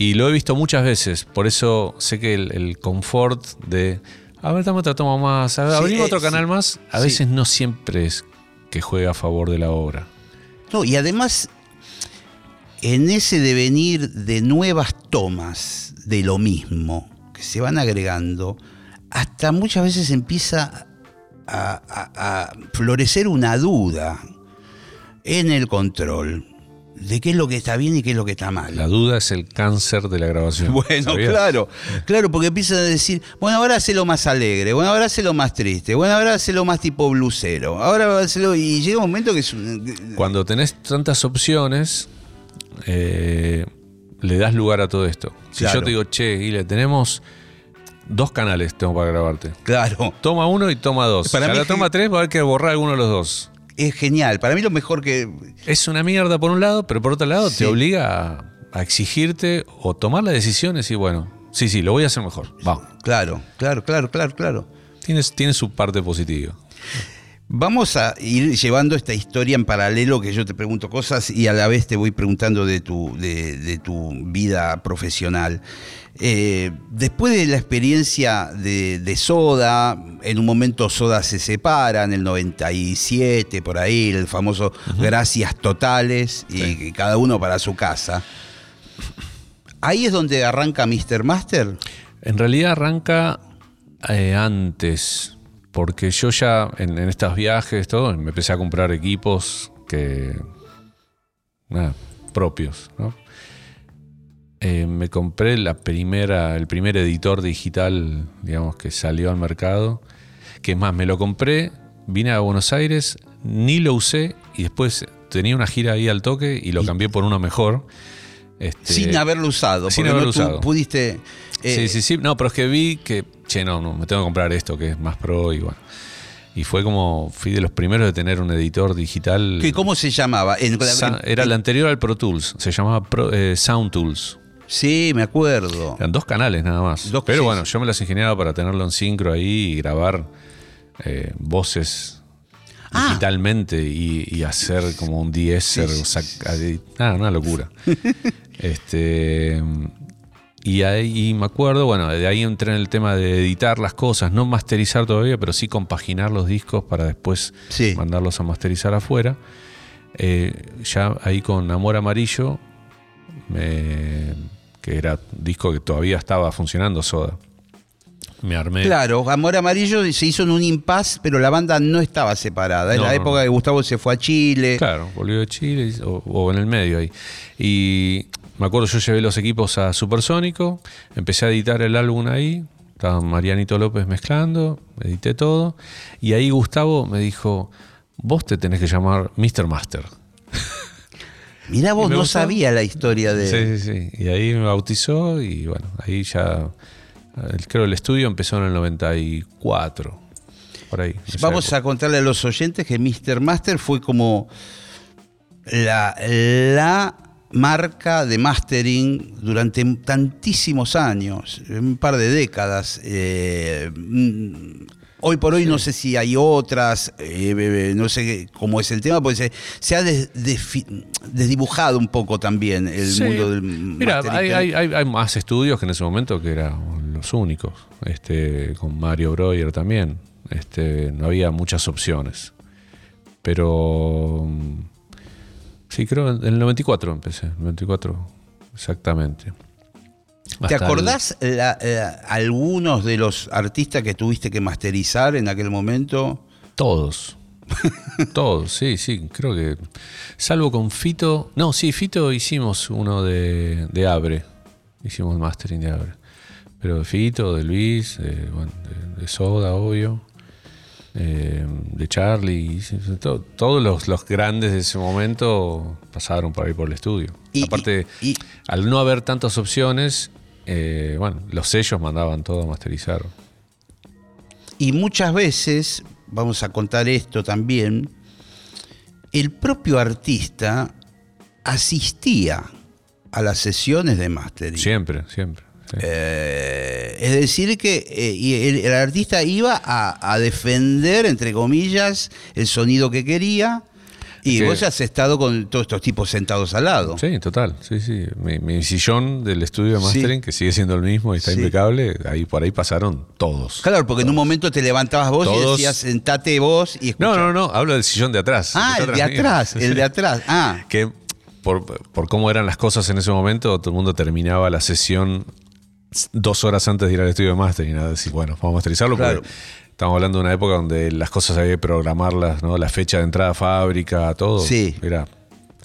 Y lo he visto muchas veces, por eso sé que el, confort de, a ver, dame otra toma más, abrimos otro canal más, a veces no siempre es que juega a favor de la obra. No, y además, en ese devenir de nuevas tomas de lo mismo que se van agregando, hasta muchas veces empieza a, florecer una duda en el control de qué es lo que está bien y qué es lo que está mal. La duda es el cáncer de la grabación. Bueno, claro, claro, porque empiezan a decir, bueno, ahora lo más alegre, bueno, ahora lo más triste, bueno, ahora lo más tipo blusero, ahora lo Y llega un momento que es... Cuando tenés tantas opciones, eh, le das lugar a todo esto. Si yo te digo, che, le tenemos dos canales tengo para grabarte. Claro. Toma uno y toma dos. Para mí toma tres va a haber que borrar alguno de los dos. Es genial. Para mí lo mejor que. Es una mierda por un lado, pero por otro lado te obliga a, exigirte o tomar las decisiones y bueno, sí, sí, lo voy a hacer mejor. Vamos. Claro, claro, claro, claro, claro. tiene su parte positiva. Vamos a ir llevando esta historia en paralelo, que yo te pregunto cosas y a la vez te voy preguntando de tu, de, tu vida profesional. Eh, después de la experiencia de, Soda, en un momento Soda se separa, en el 97, por ahí, el famoso Gracias Totales, y cada uno para su casa. ¿Ahí es donde arranca Mr. Master? En realidad arranca eh, antes porque yo ya en, estos viajes, todo, me empecé a comprar equipos que. Nada, propios, ¿no? Eh, me compré la primera, el primer editor digital, digamos, que salió al mercado. Que más, me lo compré, vine a Buenos Aires, ni lo usé y después tenía una gira ahí al toque y lo cambié por uno mejor. Este, sin haberlo usado. Sin haberlo usado. Pudiste. sí, eh, sí, sí. No, pero es que vi que che, no, no, me tengo que comprar esto que es más pro y bueno. Y fue como, fui de los primeros de tener un editor digital. ¿Qué, ¿Cómo se llamaba? era el anterior al Pro Tools, se llamaba eh, Sound Tools. Sí, me acuerdo. Eran dos canales nada más. Pero bueno, yo me las ingeniaba para tenerlo en sincro ahí y grabar eh, voces ah. digitalmente y, hacer como un DSer. nada, una locura. este y ahí me acuerdo, bueno, de ahí entré en el tema de editar las cosas, no masterizar todavía, pero sí compaginar los discos para después mandarlos a masterizar afuera. Eh, ya ahí con Amor Amarillo, que era un disco que todavía estaba funcionando Soda. Me armé. Claro, Amor Amarillo se hizo en un impasse, pero la banda no estaba separada. En la época que Gustavo se fue a Chile. Claro, volvió de Chile o, o en el medio ahí. Y me acuerdo, yo llevé los equipos a Supersónico, empecé a editar el álbum ahí, estaba Marianito López mezclando, edité todo, y ahí Gustavo me dijo, vos te tenés que llamar Mr. Master. Mirá, vos no sabía la historia de... Sí, sí, sí. Y ahí me bautizó y bueno, ahí ya... Creo el estudio empezó en el 94. Por ahí. Vamos a contarle a los oyentes que Mr. Master fue como la, la marca de mastering durante tantísimos años, un par de décadas. Eh, hoy por hoy no sé si hay otras, eh, no sé cómo es el tema, porque se, ha desdibujado un poco también el mundo del Mira, hay, más estudios que en ese momento que eran los únicos, este, con Mario Breuer también. Este, no había muchas opciones. Pero Sí, creo en el 94 empecé, 94 exactamente. ¿Te acordás eh, algunos de los artistas que tuviste que masterizar en aquel momento? Todos. Todos, sí, sí, creo que. Salvo con Fito. No, sí, Fito hicimos uno de, Abre. Hicimos mastering de Abre. Pero de Fito, de Luis, de Soda, obvio. Eh, de Charlie, todos los, grandes de ese momento pasaron por ahí por el estudio. Aparte, al no haber tantas opciones, eh, bueno, los sellos mandaban todo a masterizar. Y muchas veces, vamos a contar esto también, el propio artista asistía a las sesiones de mastering. Siempre, siempre. Eh, es decir, que eh, el, artista iba a, defender, entre comillas, el sonido que quería. Y vos has estado con todos estos tipos sentados al lado. Sí, total. Sí, sí. Mi, sillón del estudio de mastering, que sigue siendo el mismo y está impecable, ahí por ahí pasaron todos. Claro, porque en un momento te levantabas vos y decías, sentate vos y escucha. No, no, no, hablo del sillón de atrás. Ah, el de atrás, el de atrás. Ah. Que por, cómo eran las cosas en ese momento, todo el mundo terminaba la sesión dos horas antes de ir al estudio de mastering. ¿no? Decir, bueno, vamos a masterizarlo. Claro. Estamos hablando de una época donde las cosas había que programarlas, ¿no? La fecha de entrada a fábrica, todo. Sí. Era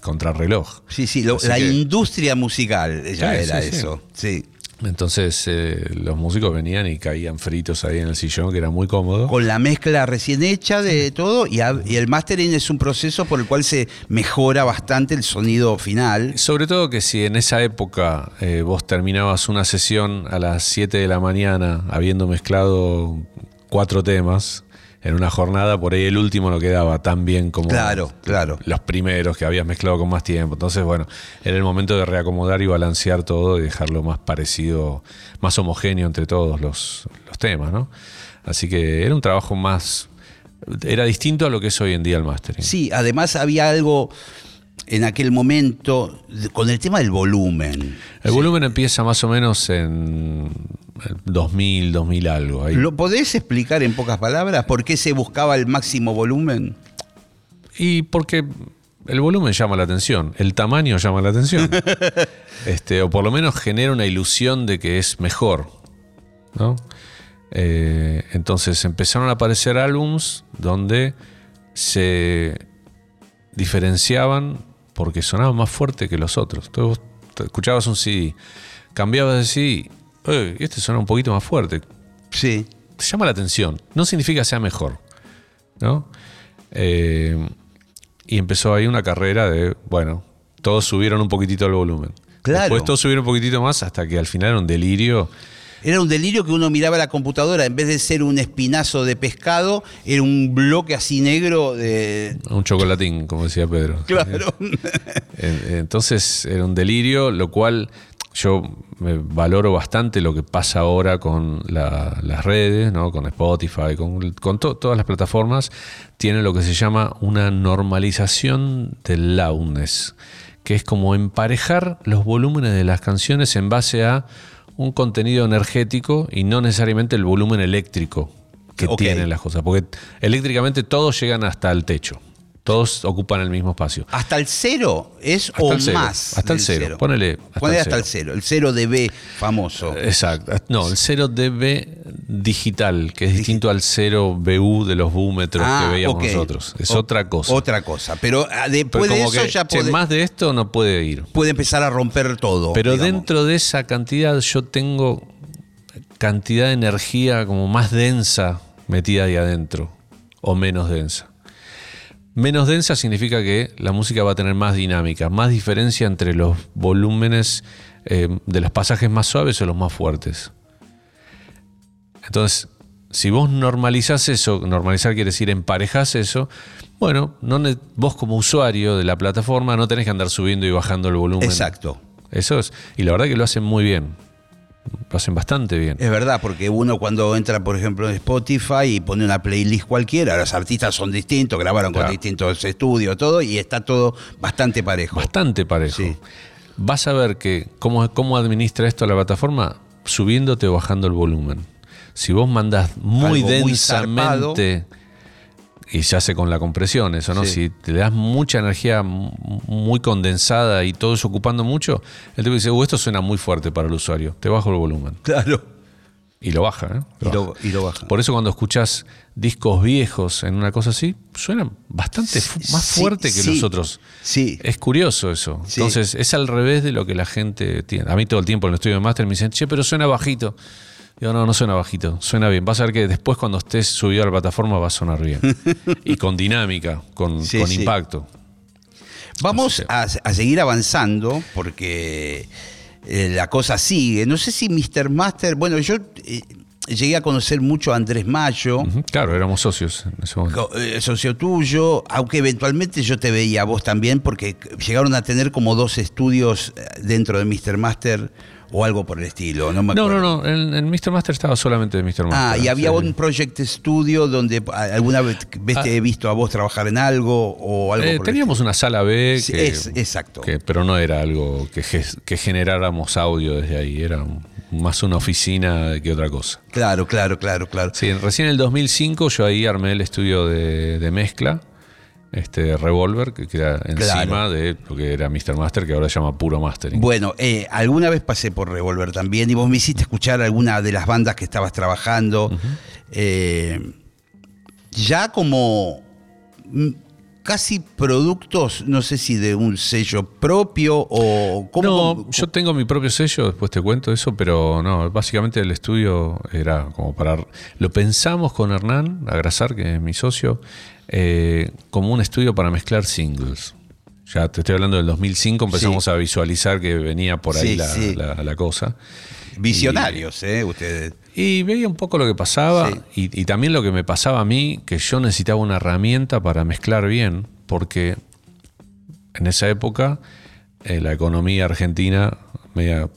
contrarreloj. Sí, sí, la industria musical ya era eso. Sí. Entonces eh, los músicos venían y caían fritos ahí en el sillón, que era muy cómodo. Con la mezcla recién hecha de todo, y, el mastering es un proceso por el cual se mejora bastante el sonido final. Sobre todo que si en esa época eh, vos terminabas una sesión a las 7 de la mañana habiendo mezclado cuatro temas, en una jornada, por ahí el último no quedaba tan bien como claro, claro. los primeros que habías mezclado con más tiempo. Entonces, bueno, era el momento de reacomodar y balancear todo y dejarlo más parecido, más homogéneo entre todos los, temas, ¿no? Así que era un trabajo más. Era distinto a lo que es hoy en día el mastering. Sí, además había algo en aquel momento con el tema del volumen. El volumen empieza más o menos en 2000, 2000 algo. ¿Lo podés explicar en pocas palabras por qué se buscaba el máximo volumen? Y porque el volumen llama la atención, el tamaño llama la atención. este, o por lo menos genera una ilusión de que es mejor. ¿no? Eh, entonces empezaron a aparecer álbums donde se diferenciaban porque sonaban más fuerte que los otros. Entonces vos escuchabas un CD, cambiabas de CD este suena un poquito más fuerte. Sí. Te llama la atención. No significa que sea mejor. ¿No? Eh, y empezó ahí una carrera de, bueno, todos subieron un poquitito el volumen. Claro. Después todos subieron un poquitito más hasta que al final era un delirio. Era un delirio que uno miraba la computadora, en vez de ser un espinazo de pescado, era un bloque así negro de. Un chocolatín, como decía Pedro. Claro. Entonces era un delirio, lo cual yo me valoro bastante lo que pasa ahora con las redes, ¿no? con Spotify, con, todas las plataformas, tiene lo que se llama una normalización del loudness, que es como emparejar los volúmenes de las canciones en base a un contenido energético y no necesariamente el volumen eléctrico que tienen las cosas, porque eléctricamente todos llegan hasta el techo. Todos ocupan el mismo espacio. ¿Hasta el cero es o más? Hasta el cero. Ponele hasta, el, hasta el cero. El cero dB famoso. Exacto. No, el cero dB digital, que es distinto al cero BU de los búmetros que ah, veíamos nosotros. Es otra cosa. Otra cosa. Pero ah, después de eso ya puede. más de esto no puede ir. Puede empezar a romper todo. Pero dentro de esa cantidad yo tengo cantidad de energía como más densa metida ahí adentro. O menos densa. Menos densa significa que la música va a tener más dinámica, más diferencia entre los volúmenes eh, de los pasajes más suaves o los más fuertes. Entonces, si vos normalizás eso, normalizar quiere decir emparejas eso, bueno, no, vos como usuario de la plataforma no tenés que andar subiendo y bajando el volumen. Exacto. Eso es, y la verdad que lo hacen muy bien lo hacen bastante bien. Es verdad, porque uno cuando entra, por ejemplo, en Spotify y pone una playlist cualquiera, los artistas son distintos, grabaron con distintos estudios, todo, y está todo bastante parejo. Bastante parejo. Vas a ver que cómo, cómo administra esto la plataforma, subiéndote o bajando el volumen. Si vos mandas muy densamente y se hace con la compresión, eso, ¿no? Si te das mucha energía muy condensada y todo eso ocupando mucho, el tipo dice, uh, esto suena muy fuerte para el usuario, te bajo el volumen. Claro. Y lo baja, ¿eh? y, Lo, baja. Por eso cuando escuchas discos viejos en una cosa así, suenan bastante más fuerte que los otros. Sí. Es curioso eso. Entonces, es al revés de lo que la gente tiene. A mí todo el tiempo en el estudio de máster me dicen, che, pero suena bajito. Digo, no, no suena bajito, suena bien. Vas a ver que después cuando estés subido a la plataforma va a sonar bien. y con dinámica, con, impacto. Vamos a, seguir avanzando porque eh, la cosa sigue. No sé si Mr. Master, bueno, yo... Eh, llegué a conocer mucho a Andrés Mayo. Claro, éramos socios en ese momento. Eh, socio tuyo, aunque eventualmente yo te veía a vos también, porque llegaron a tener como dos estudios dentro de Mr. Master o algo por el estilo. No, no, no, no, En, Mr. Master estaba solamente Mr. Master. Ah, y había un Project Studio donde alguna vez ah. te he visto a vos trabajar en algo o algo. Eh, teníamos una sala B. Que, es, exacto. pero no era algo que, que generáramos audio desde ahí, era más una oficina que otra cosa. Claro, claro, claro, claro. Sí, recién en el 2005 yo ahí armé el estudio de, de mezcla este Revolver, que queda encima de lo que era Mr. Master, que ahora se llama Puro Mastering. Bueno, eh, alguna vez pasé por Revolver también y vos me hiciste escuchar alguna de las bandas que estabas trabajando. Eh, ya como mm, casi productos, no sé si de un sello propio o cómo. No, yo tengo mi propio sello, después te cuento eso, pero no, básicamente el estudio era como para. Lo pensamos con Hernán Agrasar, que es mi socio, eh, como un estudio para mezclar singles. Ya te estoy hablando del 2005, empezamos a visualizar que venía por ahí la, cosa. Visionarios, ¿eh? Ustedes. Y veía un poco lo que pasaba y, también lo que me pasaba a mí, que yo necesitaba una herramienta para mezclar bien, porque en esa época eh, la economía argentina, media,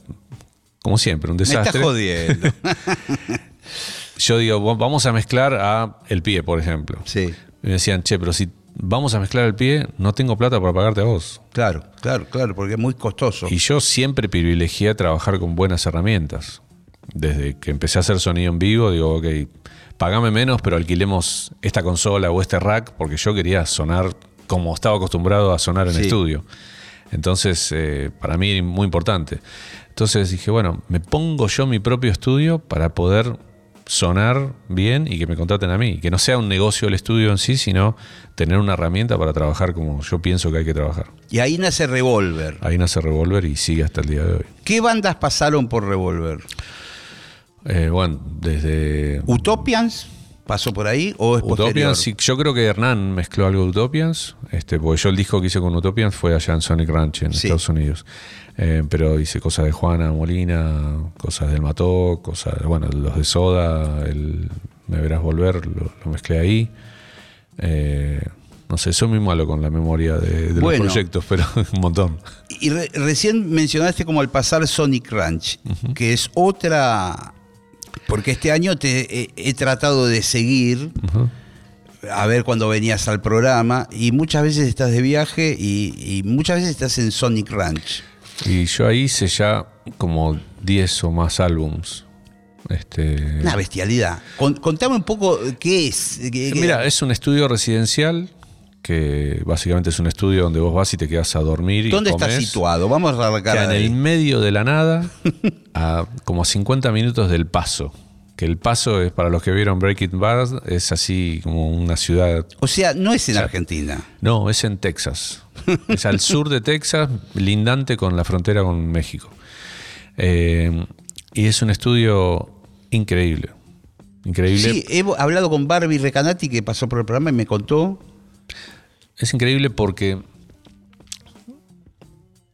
como siempre, un desastre. Me jodiendo. yo digo, vamos a mezclar a el pie, por ejemplo. Sí. Y me decían, che, pero si vamos a mezclar el pie, no tengo plata para pagarte a vos. Claro, claro, claro, porque es muy costoso. Y yo siempre privilegié trabajar con buenas herramientas. Desde que empecé a hacer sonido en vivo, digo, ok, pagame menos, pero alquilemos esta consola o este rack, porque yo quería sonar como estaba acostumbrado a sonar en estudio. Entonces, eh, para mí muy importante. Entonces dije, bueno, me pongo yo mi propio estudio para poder sonar bien y que me contraten a mí. Que no sea un negocio el estudio en sí, sino tener una herramienta para trabajar como yo pienso que hay que trabajar. Y ahí nace Revolver. Ahí nace Revolver y sigue hasta el día de hoy. ¿Qué bandas pasaron por Revolver? Eh, bueno, desde. ¿Utopians? ¿Pasó por ahí o es Utopians, sí, yo creo que Hernán mezcló algo de Utopians, este, porque yo el disco que hice con Utopians fue allá en Sonic Ranch, en Estados Unidos. Eh, pero hice cosas de Juana Molina, cosas del Mató, cosas, bueno, los de Soda, el Me Verás Volver, lo, mezclé ahí. Eh, no sé, soy muy malo con la memoria de, los proyectos, pero un montón. Y recién mencionaste como al pasar Sonic Ranch, que es otra. Porque este año te he, tratado de seguir. A ver cuando venías al programa y muchas veces estás de viaje y muchas veces estás en Sonic Ranch. Y yo ahí hice ya como 10 o más álbums. Este... Una bestialidad. contame un poco qué es. Mira, es un estudio residencial que básicamente es un estudio donde vos vas y te quedas a dormir. ¿Dónde está situado? Vamos a arrancar. en el medio de la nada, a como a 50 minutos del paso. Que el paso es, para los que vieron Breaking Bad, es así como una ciudad. O sea, no es en Argentina. No, es en Texas. es al sur de Texas, lindante con la frontera con México. Eh, y es un estudio increíble. Increíble. Sí, he hablado con Barbie Recanati que pasó por el programa y me contó. Es increíble porque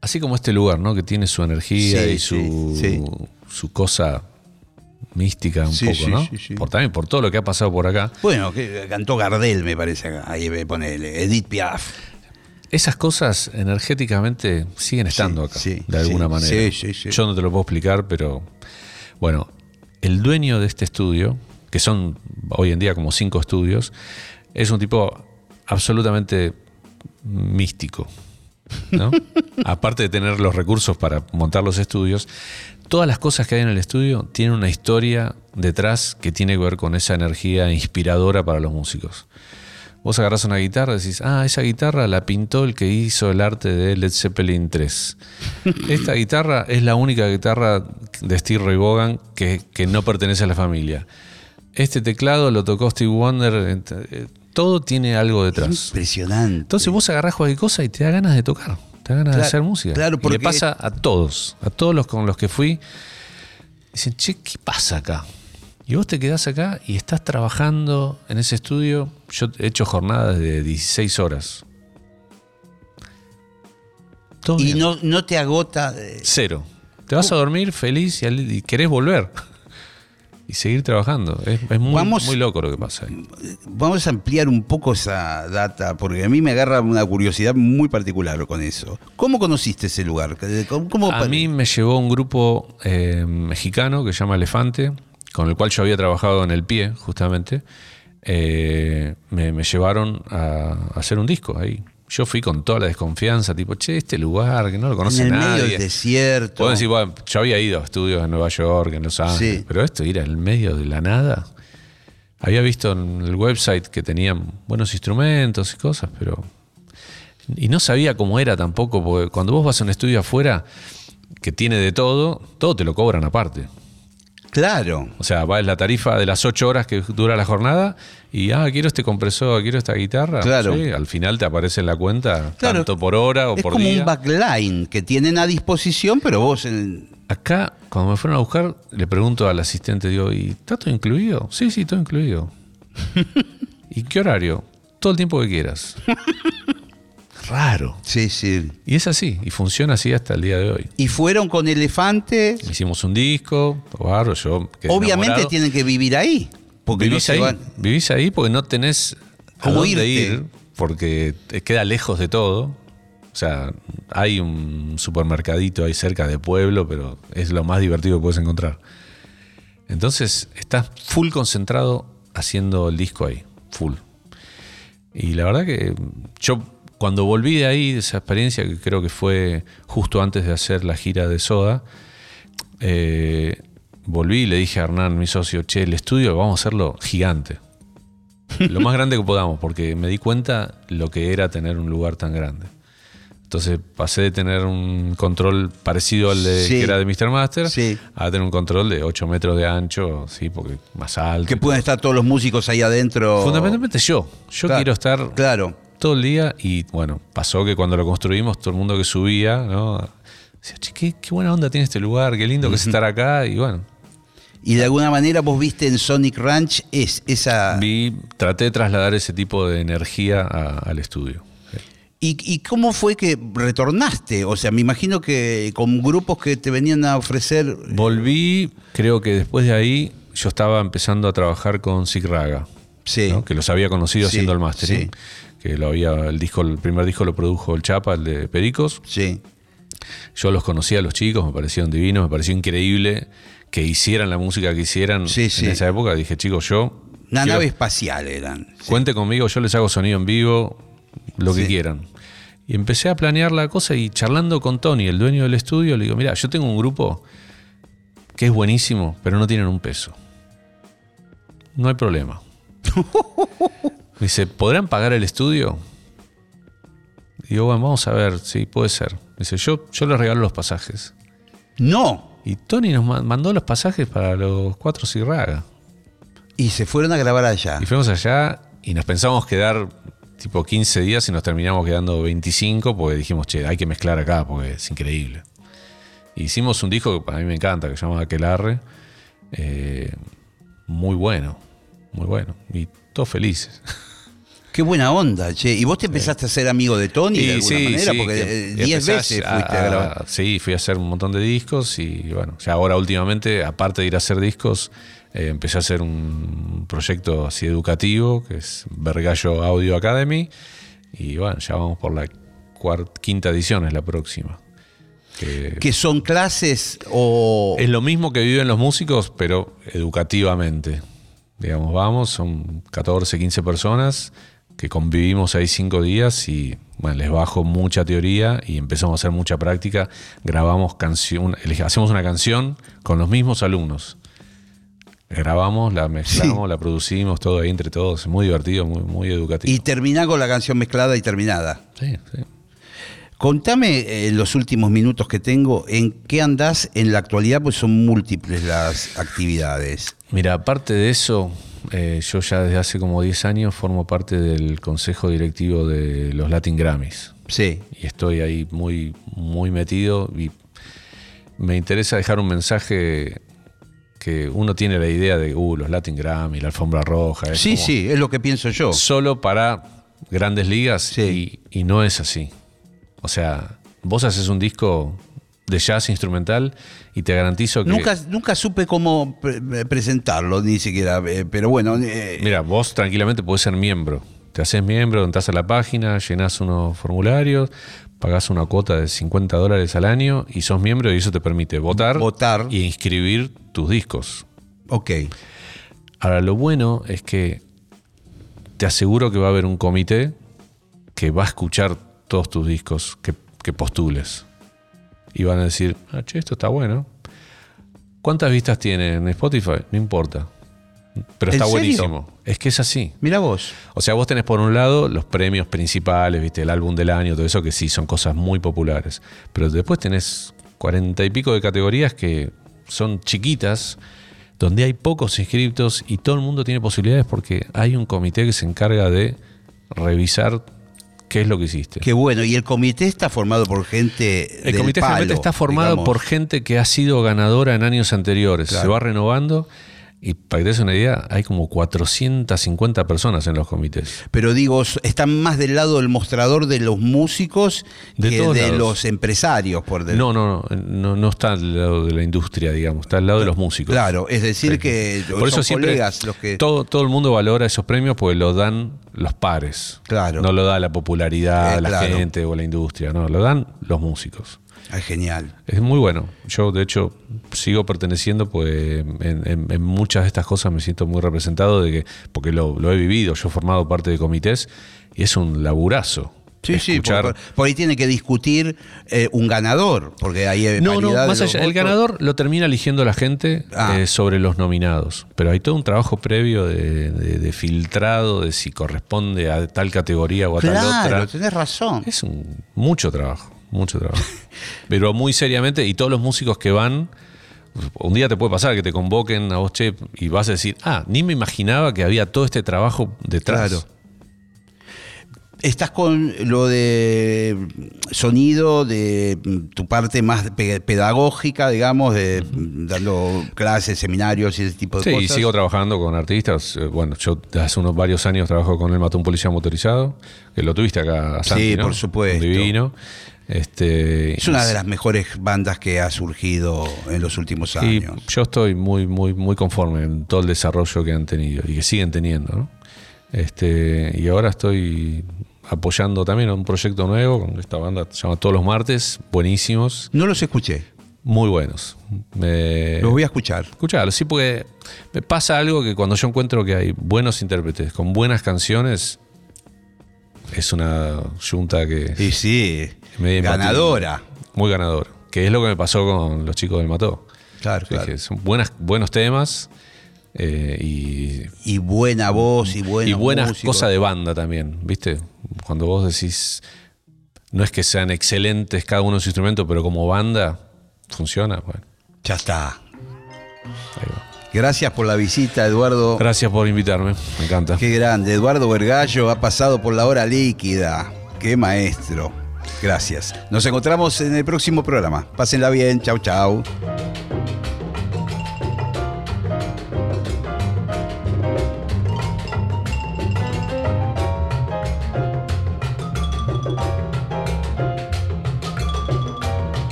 así como este lugar, ¿no? Que tiene su energía y su, su cosa mística un poco, ¿no? Por, también por todo lo que ha pasado por acá. Bueno, que cantó Gardel, me parece, ahí me pone Edith Piaf. Esas cosas energéticamente siguen estando acá, de alguna manera. Yo no te lo puedo explicar, pero bueno, el dueño de este estudio, que son hoy en día como cinco estudios, es un tipo absolutamente místico. ¿no? Aparte de tener los recursos para montar los estudios, todas las cosas que hay en el estudio tienen una historia detrás que tiene que ver con esa energía inspiradora para los músicos. Vos agarrás una guitarra y decís, ah, esa guitarra la pintó el que hizo el arte de Led Zeppelin 3. Esta guitarra es la única guitarra de Steve Ray Vaughan que, no pertenece a la familia. Este teclado lo tocó Steve Wonder. Eh, todo tiene algo detrás. Impresionante. Entonces vos agarrás cualquier cosa y te da ganas de tocar, te da ganas de hacer música. Claro, porque... Y le pasa a todos, a todos los con los que fui. Dicen, che, ¿qué pasa acá? Y vos te quedás acá y estás trabajando en ese estudio. Yo he hecho jornadas de 16 horas. y no, no, te agota. Cero. Te vas a dormir feliz y, querés volver. Y seguir trabajando. Es, muy, muy, loco lo que pasa ahí. Vamos a ampliar un poco esa data, porque a mí me agarra una curiosidad muy particular con eso. ¿Cómo conociste ese lugar? a mí me llevó un grupo eh, mexicano que se llama Elefante, con el cual yo había trabajado en el pie, justamente. Eh, me, llevaron a hacer un disco ahí yo fui con toda la desconfianza, tipo, che, este lugar que no lo conoce en el nadie. Medio del desierto. Puedo decir, bueno, yo había ido a estudios en Nueva York, en Los Ángeles, pero esto ir al medio de la nada. Había visto en el website que tenían buenos instrumentos y cosas, pero. Y no sabía cómo era tampoco, porque cuando vos vas a un estudio afuera que tiene de todo, todo te lo cobran aparte. Claro. O sea, va la tarifa de las ocho horas que dura la jornada y, ah, quiero este compresor, quiero esta guitarra. Claro. al final te aparece en la cuenta tanto por hora o por día. Es como un backline que tienen a disposición, pero vos... En... Acá, cuando me fueron a buscar, le pregunto al asistente, digo, ¿y está todo incluido? Sí, sí, todo incluido. ¿Y qué horario? Todo el tiempo que quieras. raro. Sí, sí. Y es así, y funciona así hasta el día de hoy. ¿Y fueron con Elefante? Hicimos un disco, yo. Obviamente tienen que vivir ahí. Porque vivís, ahí, vivís ahí porque no tenés a dónde ir, porque te queda lejos de todo. O sea, hay un supermercadito ahí cerca de pueblo, pero es lo más divertido que puedes encontrar. Entonces, estás full concentrado haciendo el disco ahí, full. Y la verdad que yo cuando volví de ahí, de esa experiencia, que creo que fue justo antes de hacer la gira de Soda, eh, volví y le dije a Hernán, mi socio, che, el estudio vamos a hacerlo gigante. Lo más grande que podamos, porque me di cuenta lo que era tener un lugar tan grande. Entonces pasé de tener un control parecido al de que era de Mr. Master a tener un control de 8 metros de ancho, sí, porque más alto. Que pueden estar todos los músicos ahí adentro. Fundamentalmente yo. Yo quiero estar claro todo el día y bueno, pasó que cuando lo construimos todo el mundo que subía, ¿no? Decía, che, qué, buena onda tiene este lugar, qué lindo que es estar acá y bueno. Y de alguna manera vos viste en Sonic Ranch es esa... Vi, traté de trasladar ese tipo de energía al estudio. ¿Y, cómo fue que retornaste? O sea, me imagino que con grupos que te venían a ofrecer... Volví, creo que después de ahí yo estaba empezando a trabajar con Sig Raga, sí. que los había conocido haciendo el mastering. Sí que lo había, el disco, el primer disco lo produjo el Chapa, el de Pericos. Sí. Yo los conocía a los chicos, me parecieron divinos, me pareció increíble que hicieran la música que hicieran en esa época. Dije, chicos, yo. Una nave espacial eran. Cuente conmigo, yo les hago sonido en vivo, lo que quieran. Y empecé a planear la cosa y charlando con Tony, el dueño del estudio, le digo, mira, yo tengo un grupo que es buenísimo, pero no tienen un peso. No hay problema. Me dice, ¿podrán pagar el estudio? Digo, bueno, vamos a ver, sí, puede ser. Dice, yo, yo les regalo los pasajes. No. Y Tony nos mandó los pasajes para los cuatro Cirraga. Y se fueron a grabar allá. Y fuimos allá y nos pensamos quedar tipo 15 días y nos terminamos quedando 25 porque dijimos, che, hay que mezclar acá porque es increíble. hicimos un disco que a mí me encanta, que se llama Aquelarre. Eh, muy bueno, muy bueno. Y todos felices. Qué buena onda, che. ¿Y vos te empezaste a ser amigo de Tony de alguna manera? Porque 10 veces fuiste a, grabar. Sí, fui a hacer un montón de discos y bueno, ya ahora últimamente, aparte de ir a hacer discos, eh, empecé a hacer un proyecto así educativo, que es Vergallo Audio Academy. Y bueno, ya vamos por la cuarta, quinta edición, es la próxima. Que, son clases o...? Es lo mismo que viven los músicos, pero educativamente. Digamos, vamos, son 14, 15 personas que convivimos ahí cinco días y bueno, les bajo mucha teoría y empezamos a hacer mucha práctica. Grabamos canción, hacemos una canción con los mismos alumnos. Grabamos, la mezclamos, la producimos, todo ahí entre todos. Muy divertido, muy, muy educativo. Y termina con la canción mezclada y terminada. Sí, sí. Contame en eh, los últimos minutos que tengo, ¿en qué andás en la actualidad? Pues son múltiples las actividades. Mira, aparte de eso, eh, yo ya desde hace como 10 años formo parte del consejo directivo de los Latin Grammys. Sí. Y estoy ahí muy, muy metido y me interesa dejar un mensaje que uno tiene la idea de, uh, los Latin Grammy, la alfombra roja. sí, sí, es lo que pienso yo. Solo para grandes ligas y, y no es así. O sea, vos haces un disco de jazz instrumental y te garantizo que... Nunca, nunca supe cómo presentarlo, ni siquiera, eh, pero bueno... Eh, Mira, vos tranquilamente podés ser miembro. Te haces miembro, entras a la página, llenas unos formularios, pagás una cuota de 50 dólares al año y sos miembro y eso te permite votar, votar. y inscribir tus discos. Ok. Ahora, lo bueno es que te aseguro que va a haber un comité que va a escuchar todos tus discos que, que postules y van a decir, ah, che, esto está bueno. ¿Cuántas vistas tiene en Spotify? No importa. Pero está buenísimo. Es que es así. Mira vos. O sea, vos tenés por un lado los premios principales, viste, el álbum del año, todo eso que sí son cosas muy populares. Pero después tenés cuarenta y pico de categorías que son chiquitas, donde hay pocos inscriptos y todo el mundo tiene posibilidades porque hay un comité que se encarga de revisar qué es lo que hiciste. Qué bueno, y el comité está formado por gente. El comité está formado por gente que ha sido ganadora en años anteriores. Se va renovando y para que te des una idea, hay como 450 personas en los comités. Pero digo, están más del lado del mostrador de los músicos que de los empresarios. Por no, no, no, no, está al lado de la industria, digamos, está al lado de los músicos. Claro, es decir que por eso siempre los que... todo, todo el mundo valora esos premios porque lo dan los pares. Claro. No lo da la popularidad, eh, la gente o la industria, no, lo dan los músicos. Es genial. Es muy bueno. Yo, de hecho, sigo perteneciendo, pues en, muchas de estas cosas me siento muy representado, de que, porque lo, he vivido. Yo he formado parte de comités y es un laburazo. Sí, sí, por, ahí tiene que discutir eh, un ganador, porque ahí hay No, no, más allá, el ganador lo termina eligiendo la gente ah. eh, sobre los nominados, pero hay todo un trabajo previo de, filtrado de si corresponde a tal categoría o a tal otra. Claro, tenés razón. Es un, mucho trabajo mucho trabajo. Pero muy seriamente, y todos los músicos que van, un día te puede pasar que te convoquen a vos, che, y vas a decir, ah, ni me imaginaba que había todo este trabajo detrás. Claro. Estás con lo de sonido, de tu parte más pedagógica, digamos, de dando clases, seminarios y ese tipo de cosas. Sí, sigo trabajando con artistas. Eh, bueno, yo hace unos varios años trabajo con el Matón Policía Motorizado, que lo tuviste acá, Santi, Sí, por supuesto. divino. Este, es una de las mejores bandas que ha surgido en los últimos años. Y yo estoy muy, muy, muy conforme en todo el desarrollo que han tenido y que siguen teniendo. Este, y ahora estoy apoyando también un proyecto nuevo con esta banda se llama Todos los Martes, buenísimos. No los escuché. Muy buenos. los voy a escuchar. Escucharlos, sí, porque me pasa algo que cuando yo encuentro que hay buenos intérpretes con buenas canciones, es una junta que. Sí, sí. Ganadora. Muy ganadora. Que es lo que me pasó con los chicos del Mató. Claro, claro. son buenas, buenos temas. Eh, y, y, buena voz y buena Y buenas cosas de banda también, ¿viste? Cuando vos decís, no es que sean excelentes cada uno de sus instrumentos, pero como banda funciona. Bueno. Ya está. Ahí va. Gracias por la visita, Eduardo. Gracias por invitarme, me encanta. Qué grande. Eduardo Vergallo ha pasado por la hora líquida. Qué maestro. Gracias. Nos encontramos en el próximo programa. Pásenla bien. Chau, chau.